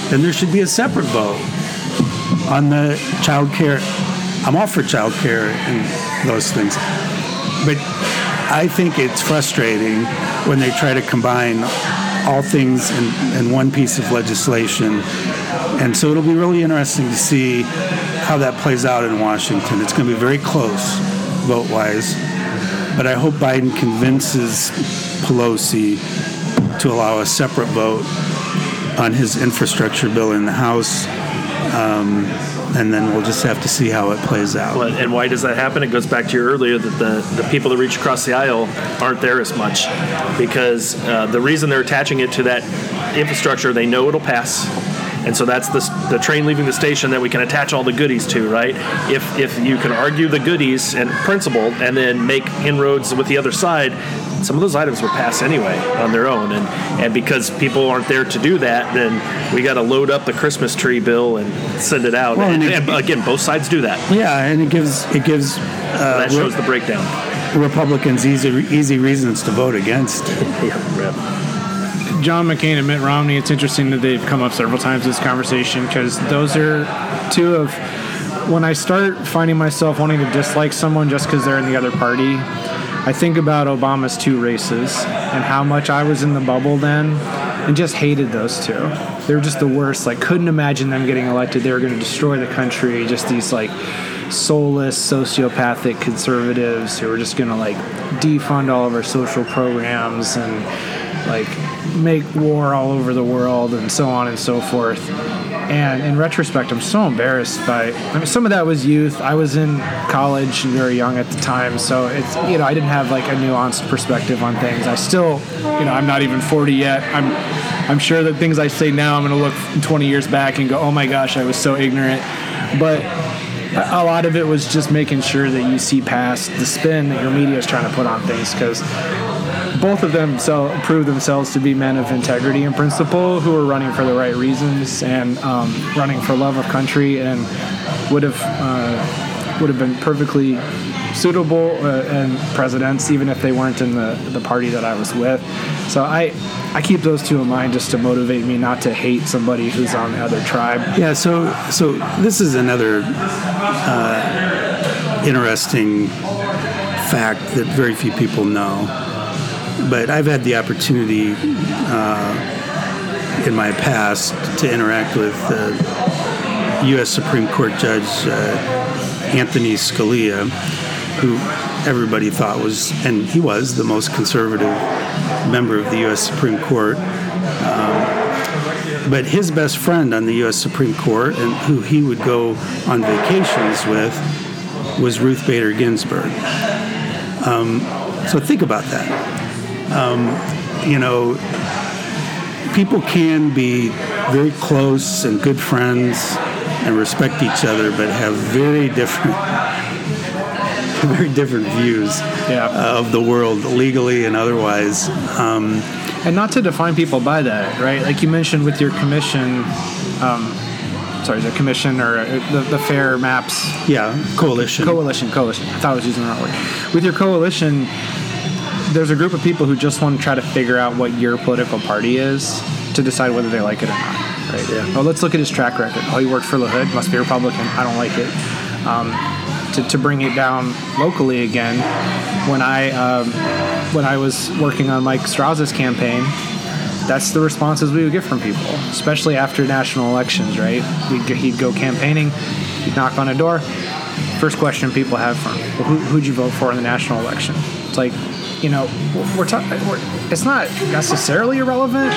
Then there should be a separate vote on the child care. I'm all for child care and those things. But I think it's frustrating when they try to combine all things in, in one piece of legislation. And so it'll be really interesting to see how that plays out in Washington. It's going to be very close vote wise. But I hope Biden convinces Pelosi to allow a separate vote on his infrastructure bill in the House. Um, and then we'll just have to see how it plays out. Well, and why does that happen? It goes back to your earlier that the, the people that reach across the aisle aren't there as much because uh, the reason they're attaching it to that infrastructure, they know it'll pass. And so that's the, the train leaving the station that we can attach all the goodies to, right? If, if you can argue the goodies and principle and then make inroads with the other side, some of those items were passed anyway on their own, and and because people aren't there to do that, then we got to load up the Christmas tree bill and send it out. Well, and, and, and, again, both sides do that. Yeah, and it gives it gives uh, that shows the breakdown. Republicans easy easy reasons to vote against. [laughs] John McCain and Mitt Romney. It's interesting that they've come up several times in this conversation because those are two of when I start finding myself wanting to dislike someone just because they're in the other party I think about Obama's two races and how much I was in the bubble then and just hated those two. They were just the worst. Like, couldn't imagine them getting elected. They were going to destroy the country. Just these, like, soulless, sociopathic conservatives who were just going to, like, defund all of our social programs and, like, make war all over the world and so on and so forth. And in retrospect, I'm so embarrassed by. I mean, some of that was youth. I was in college very young at the time, so it's you know I didn't have like a nuanced perspective on things. I still, you know, I'm not even 40 yet. I'm I'm sure that things I say now, I'm going to look 20 years back and go, oh my gosh, I was so ignorant. But a lot of it was just making sure that you see past the spin that your media is trying to put on things because both of them so prove themselves to be men of integrity and principle who are running for the right reasons and um, running for love of country and would have uh, would have been perfectly suitable uh, and presidents, even if they weren't in the, the party that I was with. So I I keep those two in mind just to motivate me not to hate somebody who's on the other tribe. Yeah, so so this is another uh, interesting fact that very few people know. But I've had the opportunity uh, in my past to interact with uh, U.S. Supreme Court Judge uh, Anthony Scalia, who everybody thought was, and he was, the most conservative member of the U.S. Supreme Court. Um, but his best friend on the U.S. Supreme Court, and who he would go on vacations with, was Ruth Bader Ginsburg. Um, so think about that. Um, you know, people can be very close and good friends and respect each other, but have very different, [laughs] very different views Yeah. of the world, legally and otherwise. Um, And not to define people by that, right? Like you mentioned with your commission, um, sorry, the commission or uh, the, the fair maps yeah, coalition. coalition, coalition. I thought I was using the wrong word. With your coalition, there's a group of people who just want to try to figure out what your political party is to decide whether they like it or not. Right? Yeah. Well, let's look at his track record. Oh, he worked for LaHood, must be a Republican. I don't like it. Um, to, to bring it down locally again, when I um, when I was working on Mike Strauss's campaign, that's the responses we would get from people, especially after national elections, right? We'd, he'd go campaigning, he'd knock on a door. First question people have for him, well, who, who'd you vote for in the national election? It's like, you know, we're talking, it's not necessarily irrelevant,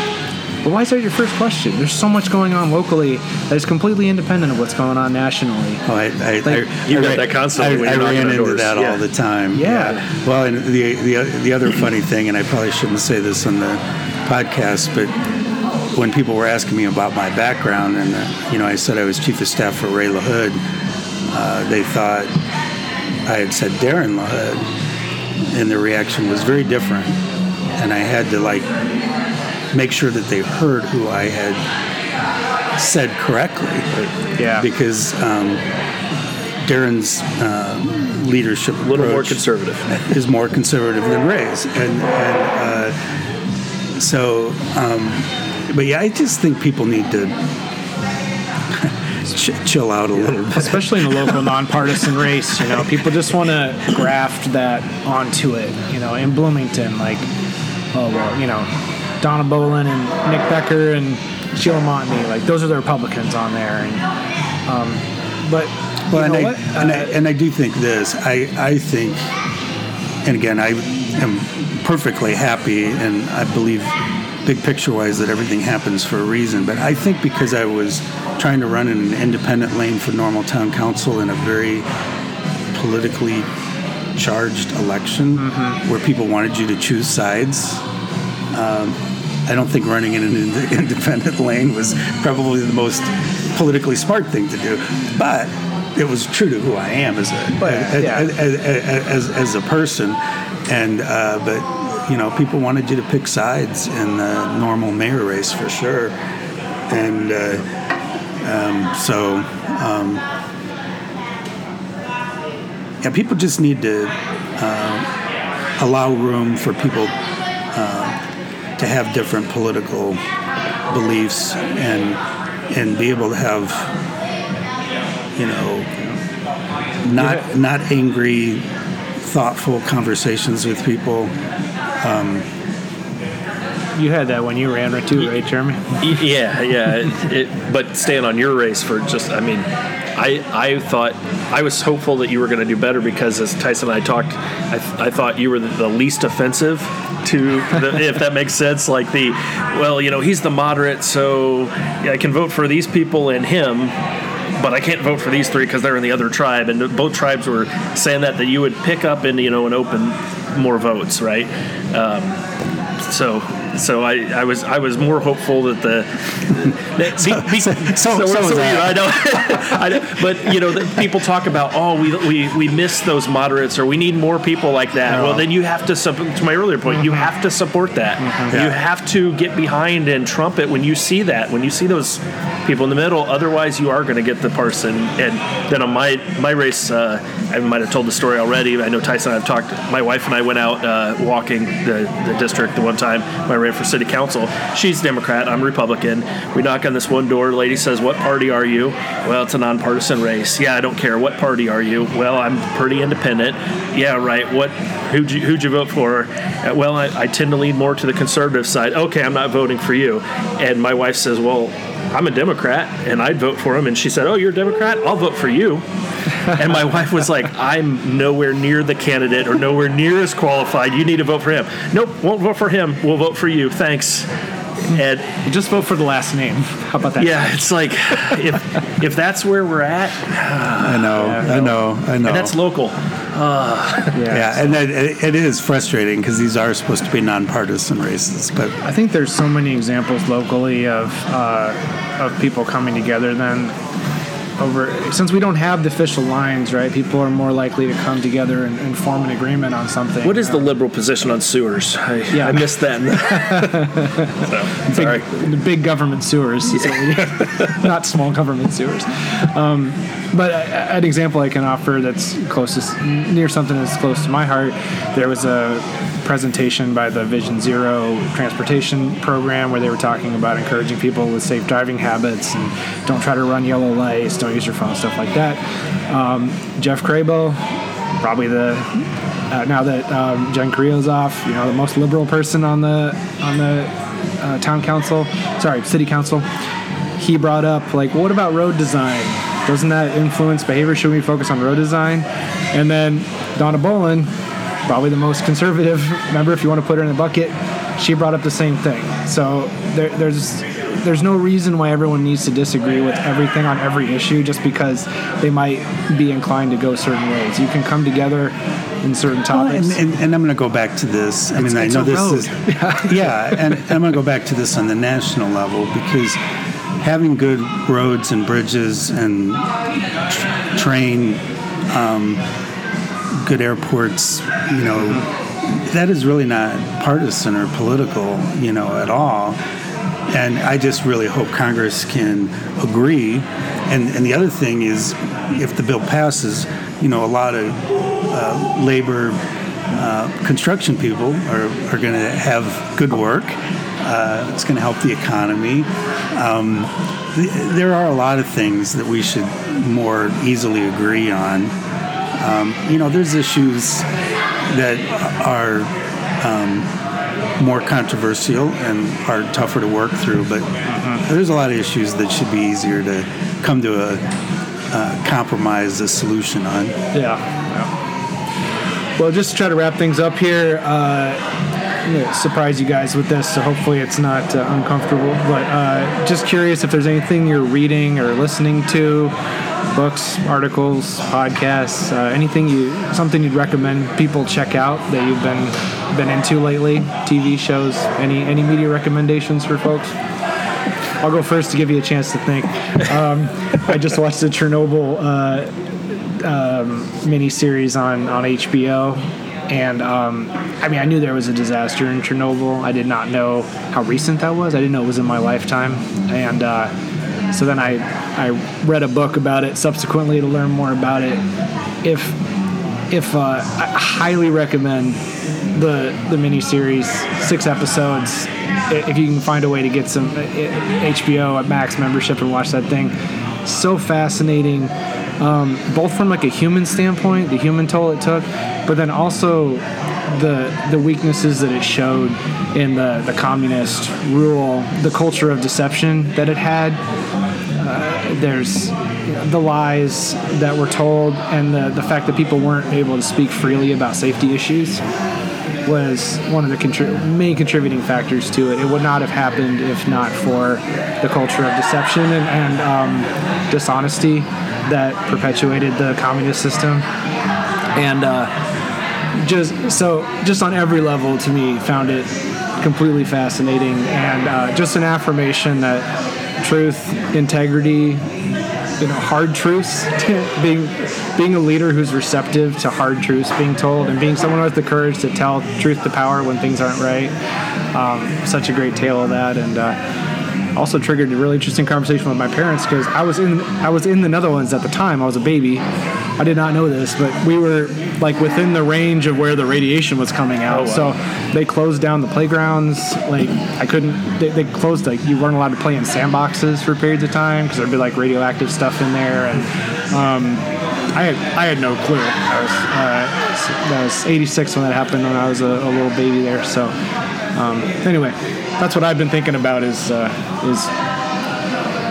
but why is that your first question? There's so much going on locally that is completely independent of what's going on nationally. Oh, I, I, Like, I, you I got that constantly I, when I you're knocking ran into doors. that Yeah. all the time. Yeah. Well, and the, the the other funny thing, and I probably shouldn't say this on the podcast, but when people were asking me about my background, and uh, you know, I said I was chief of staff for Ray LaHood, uh, they thought I had said Darren LaHood, and the reaction was very different, and I had to like make sure that they heard who I had said correctly Yeah. because um, Darren's uh, leadership A little more conservative. is more conservative than Ray's, and, and uh, so, um, but yeah, I just think people need to ch- chill out a little bit. especially in the local [laughs] nonpartisan race. You know, people just want to graft that onto it. You know, in Bloomington, like, oh well, you know, Donna Boelen and Nick Becker and Sheila Montney, like those are the Republicans on there. And um, but Well, you and know I, what? and, I, Uh, and I do think this. I, I think, and again, I am perfectly happy, and I believe, big picture wise, that everything happens for a reason. But I think because I was trying to run in an independent lane for normal town council in a very politically charged election Mm-hmm. where people wanted you to choose sides. Um, I don't think running in an ind- [laughs] independent lane was probably the most politically smart thing to do, but it was true to who I am as a But, as, yeah. as, as, as a person, and uh, but you know people wanted you to pick sides in the normal mayor race for sure, and uh, um, so um, yeah, people just need to uh, allow room for people uh, to have different political beliefs and and be able to have you know not not angry thoughtful conversations with people Um, you had that when you ran too, right, Jeremy? Yeah, yeah. It, it, but staying on your race for just, I mean, I I thought I was hopeful that you were going to do better because as Tyson and I talked, I, th- I thought you were the, least offensive to, the, if that makes sense. Like the, well, you know, he's the moderate, so I can vote for these people and him. But I can't vote for these three because they're in the other tribe, and both tribes were saying that that you would pick up and you know and open more votes, right? Um, so so I, I was I was more hopeful that the that so, be, be, [laughs] so, so, so, so I know, [laughs] I know, but you know, people talk about oh we, we we miss those moderates or we need more people like that. No. Well, then you have to to my earlier point, mm-hmm. you have to support that. Mm-hmm. You have to get behind and trumpet when you see that when you see those people in the middle. Otherwise, you are going to get the parson. And then on my my race, uh, I might have told the story already. I know Tyson. I've talked. My wife and I went out uh, walking the, the district the one time. My ran for city council. She's Democrat. I'm Republican. We knock on this one door. Lady says, "What party are you?" Well, it's a nonpartisan race. Yeah, I don't care. What party are you? Well, I'm pretty independent. Yeah, right. What? Who'd you, who'd you vote for? Uh, well, I, I tend to lean more to the conservative side. Okay, I'm not voting for you. And my wife says, "Well." I'm a Democrat and I'd vote for him. And she said, Oh, you're a Democrat? I'll vote for you. And my wife was like, I'm nowhere near the candidate or nowhere near as qualified. You need to vote for him. Nope, won't vote for him. We'll vote for you. Thanks. And just vote for the last name. How about that? Yeah, it's like if if that's where we're at. I know, yeah, I know, I know. And that's local. Uh, yeah, yeah, and it, it is frustrating because these are supposed to be nonpartisan races. But I think there's so many examples locally of uh, of people coming together. Then over since we don't have the official lines, right? People are more likely to come together and, and form an agreement on something. What is the liberal position on sewers? I, yeah, I missed that. [laughs] [laughs] so, sorry, big, big government sewers, [laughs] not small government sewers. Um, but an example I can offer that's closest near something that's close to my heart. There was a presentation by the Vision Zero transportation program where they were talking about encouraging people with safe driving habits and don't try to run yellow lights, don't use your phone, stuff like that. Um, Jeff Crabill, probably the uh, now that um, Jen Carrillo's off, you know, the most liberal person on the on the uh, town council, sorry, city council. He brought up like, what about road design? Doesn't that influence behavior? Should we focus on road design? And then Donna Boelen probably the most conservative member, if you want to put her in a bucket, she brought up the same thing. So there, there's there's no reason why everyone needs to disagree with everything on every issue just because they might be inclined to go certain ways. You can come together in certain topics. Well, and, and, and, I'm going to go back to this. I mean, I know this road. is [laughs] yeah, and, and I'm going to go back to this on the national level because having good roads and bridges and tr- train. Um, good airports, you know, that is really not partisan or political, you know, at all. And I just really hope Congress can agree. And, and the other thing is, if the bill passes, you know, a lot of uh, labor uh, construction people are, are going to have good work. Uh, it's going to help the economy. Um, th- there are a lot of things that we should more easily agree on. Um, you know, there's issues that are um, more controversial and are tougher to work through, but mm-hmm. there's a lot of issues that should be easier to come to a uh, compromise, a solution on. Yeah. yeah. Well, just to try to wrap things up here. Uh, surprise you guys with this, so hopefully it's not uh, uncomfortable. But uh, just curious if there's anything you're reading or listening to books, articles, podcasts, uh, anything you something you'd recommend people check out that you've been been into lately, TV shows, any any media recommendations for folks? I'll go first to give you a chance to think. Um, I just watched the Chernobyl uh, um, mini series on on HBO, and um, I mean I knew there was a disaster in Chernobyl. I did not know how recent that was. I didn't know it was in my lifetime, and. Uh, so then I, I read a book about it subsequently to learn more about it. If if uh, I highly recommend the the miniseries, six episodes. If you can find a way to get some HBO uh, at Max membership and watch that thing, so fascinating. Um, both from like a human standpoint, the human toll it took, but then also the the weaknesses that it showed in the the communist rule, the culture of deception that it had. Uh, there's the lies that were told, and the the fact that people weren't able to speak freely about safety issues was one of the contri- main contributing factors to it. It would not have happened if not for the culture of deception and, and um, dishonesty that perpetuated the communist system. And uh, just so just on every level to me found it completely fascinating and uh, just an affirmation that truth, integrity, you know, hard truths, [laughs] being being a leader who's receptive to hard truths being told, and being someone who has the courage to tell truth to power when things aren't right. Um, such a great tale of that, and. Uh, also triggered a really interesting conversation with my parents because I was in I was in the Netherlands at the time. I was a baby. I did not know this, but we were like within the range of where the radiation was coming out. Oh, wow. So they closed down the playgrounds. Like I couldn't. They, they closed like you weren't allowed to play in sandboxes for periods of time because there'd be like radioactive stuff in there and. Um, I had, I had no clue. I was, uh, that was 86 when that happened when I was a, a little baby there. So, um, anyway, that's what I've been thinking about is uh, is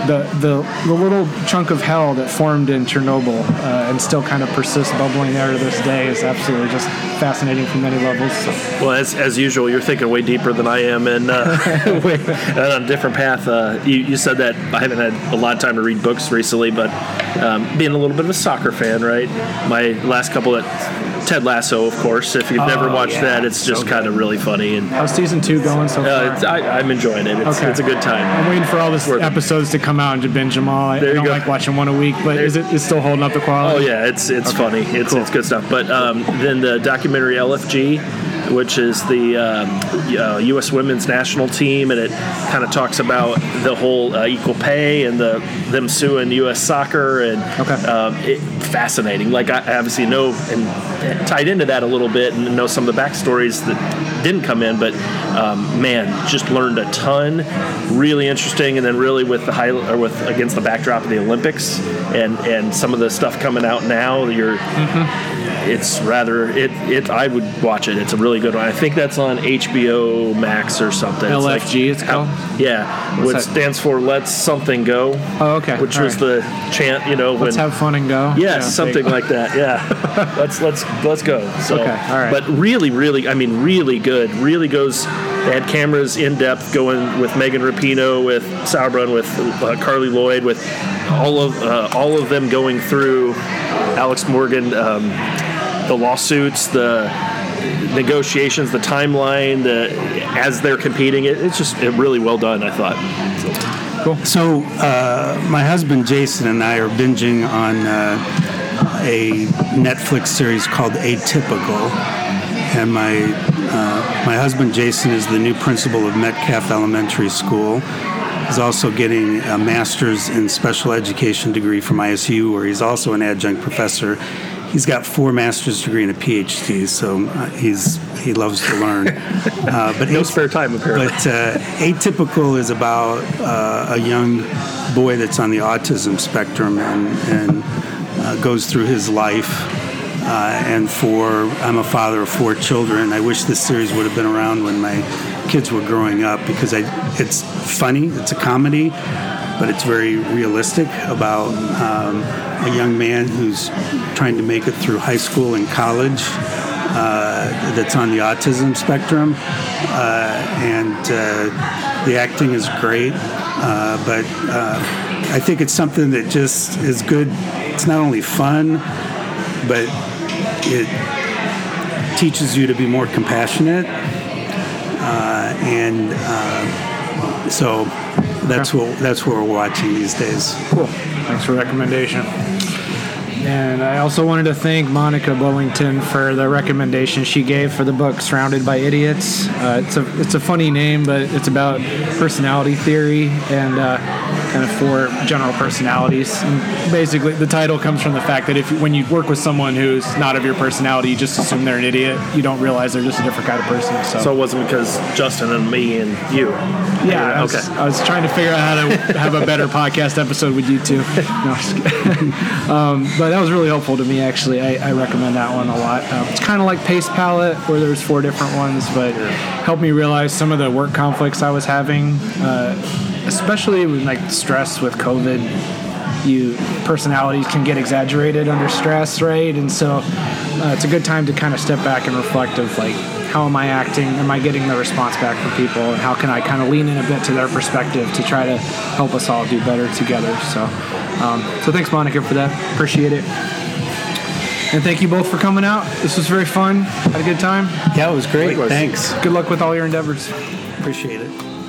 the, the the little chunk of hell that formed in Chernobyl uh, and still kind of persists bubbling there to this day is absolutely just fascinating from many levels. So, Well, as, as usual, you're thinking way deeper than I am, and, uh, [laughs] [laughs] and on a different path. Uh, you, you said that I haven't had a lot of time to read books recently, but um, being a little bit of a soccer fan, right? My last couple at Ted Lasso, of course. If you've never Oh, watched yeah. that, it's just So kind of really funny, and how's season two going so uh, far? I, I'm enjoying it. It's, Okay. it's a good time. I'm waiting for all the episodes to come out and to binge them all. I, There I don't go. like watching one a week, but is it is still holding up the quality? Oh yeah, it's it's funny. It's it's good stuff. But um, then the documentary LFG, which is the um, uh, U.S. Women's National Team, and it kind of talks about the whole uh, equal pay and the them suing U.S. Soccer and Okay. um, it, fascinating. Like I obviously know and tied into that a little bit and know some of the backstories that didn't come in, but um, man, just learned a ton. Really interesting, and then really with the high or with against the backdrop of the Olympics and and some of the stuff coming out now, you're. It's rather it, it. I would watch it. It's a really good one. I think that's on HBO Max or something. It's like- LFG it's called? yeah, which that? stands for Let's Something Go. Oh, okay. Which All was right. the chant, you know, Let's have fun and go. Yes, Yeah, something like that. Yeah, [laughs] let's let's let's go. So, Okay, all right. But really, really, I mean, really good. Really goes. They had cameras in depth going with Megan Rapinoe, with Sauerbrunn, with uh, Carli Lloyd, with all of uh, all of them going through Alex Morgan, um, the lawsuits, the negotiations, the timeline, the as they're competing. It, it's just it really well done. I thought. Cool. So, uh, my husband Jason and I are binging on uh, a Netflix series called Atypical, and my uh, my husband Jason is the new principal of Metcalf Elementary School. He's also getting a master's in special education degree from ISU, where he's also an adjunct professor. He's got four master's degree and a PhD, so uh, he's he loves to learn. [laughs] Uh, but No spare time apparently. but uh, Atypical is about uh, a young boy that's on the autism spectrum and, and goes through his life. Uh, and for I'm a father of four children. I wish this series would have been around when my kids were growing up because I, it's funny. It's a comedy, but it's very realistic about um, a young man who's trying to make it through high school and college uh, that's on the autism spectrum, uh, and uh, the acting is great. Uh, but uh, I think it's something that just is good. It's not only fun, but it teaches you to be more compassionate, uh, and uh, so that's what that's what we're watching these days. Cool. Thanks for the recommendation. And I also wanted to thank Monica Bullington for the recommendation she gave for the book "Surrounded by Idiots." Uh, it's a it's a funny name, but it's about personality theory and uh, kind of four general personalities. And basically, the title comes from the fact that if when you work with someone who's not of your personality, you just assume they're an idiot. You don't realize they're just a different kind of person. So, So it wasn't because Justin and me and you. yeah, I was, okay. I was trying to figure out how to have a better [laughs] podcast episode with you two. [laughs] No, [laughs] um, but that was really helpful to me, actually. I, I recommend that one a lot. Um, it's kind of like Pace Palette, where there's four different ones, but helped me realize some of the work conflicts I was having, uh, especially with like stress with COVID. You personalities can get exaggerated under stress, right? And so uh, it's a good time to kind of step back and reflect of like how am I acting? Am I getting the response back from people? And how can I kind of lean in a bit to their perspective to try to help us all do better together? So, um, so thanks, Monica, for that. Appreciate it. And thank you both for coming out. This was very fun. Had a good time. Yeah, it was great. Likewise. Thanks. Good luck with all your endeavors. Appreciate it.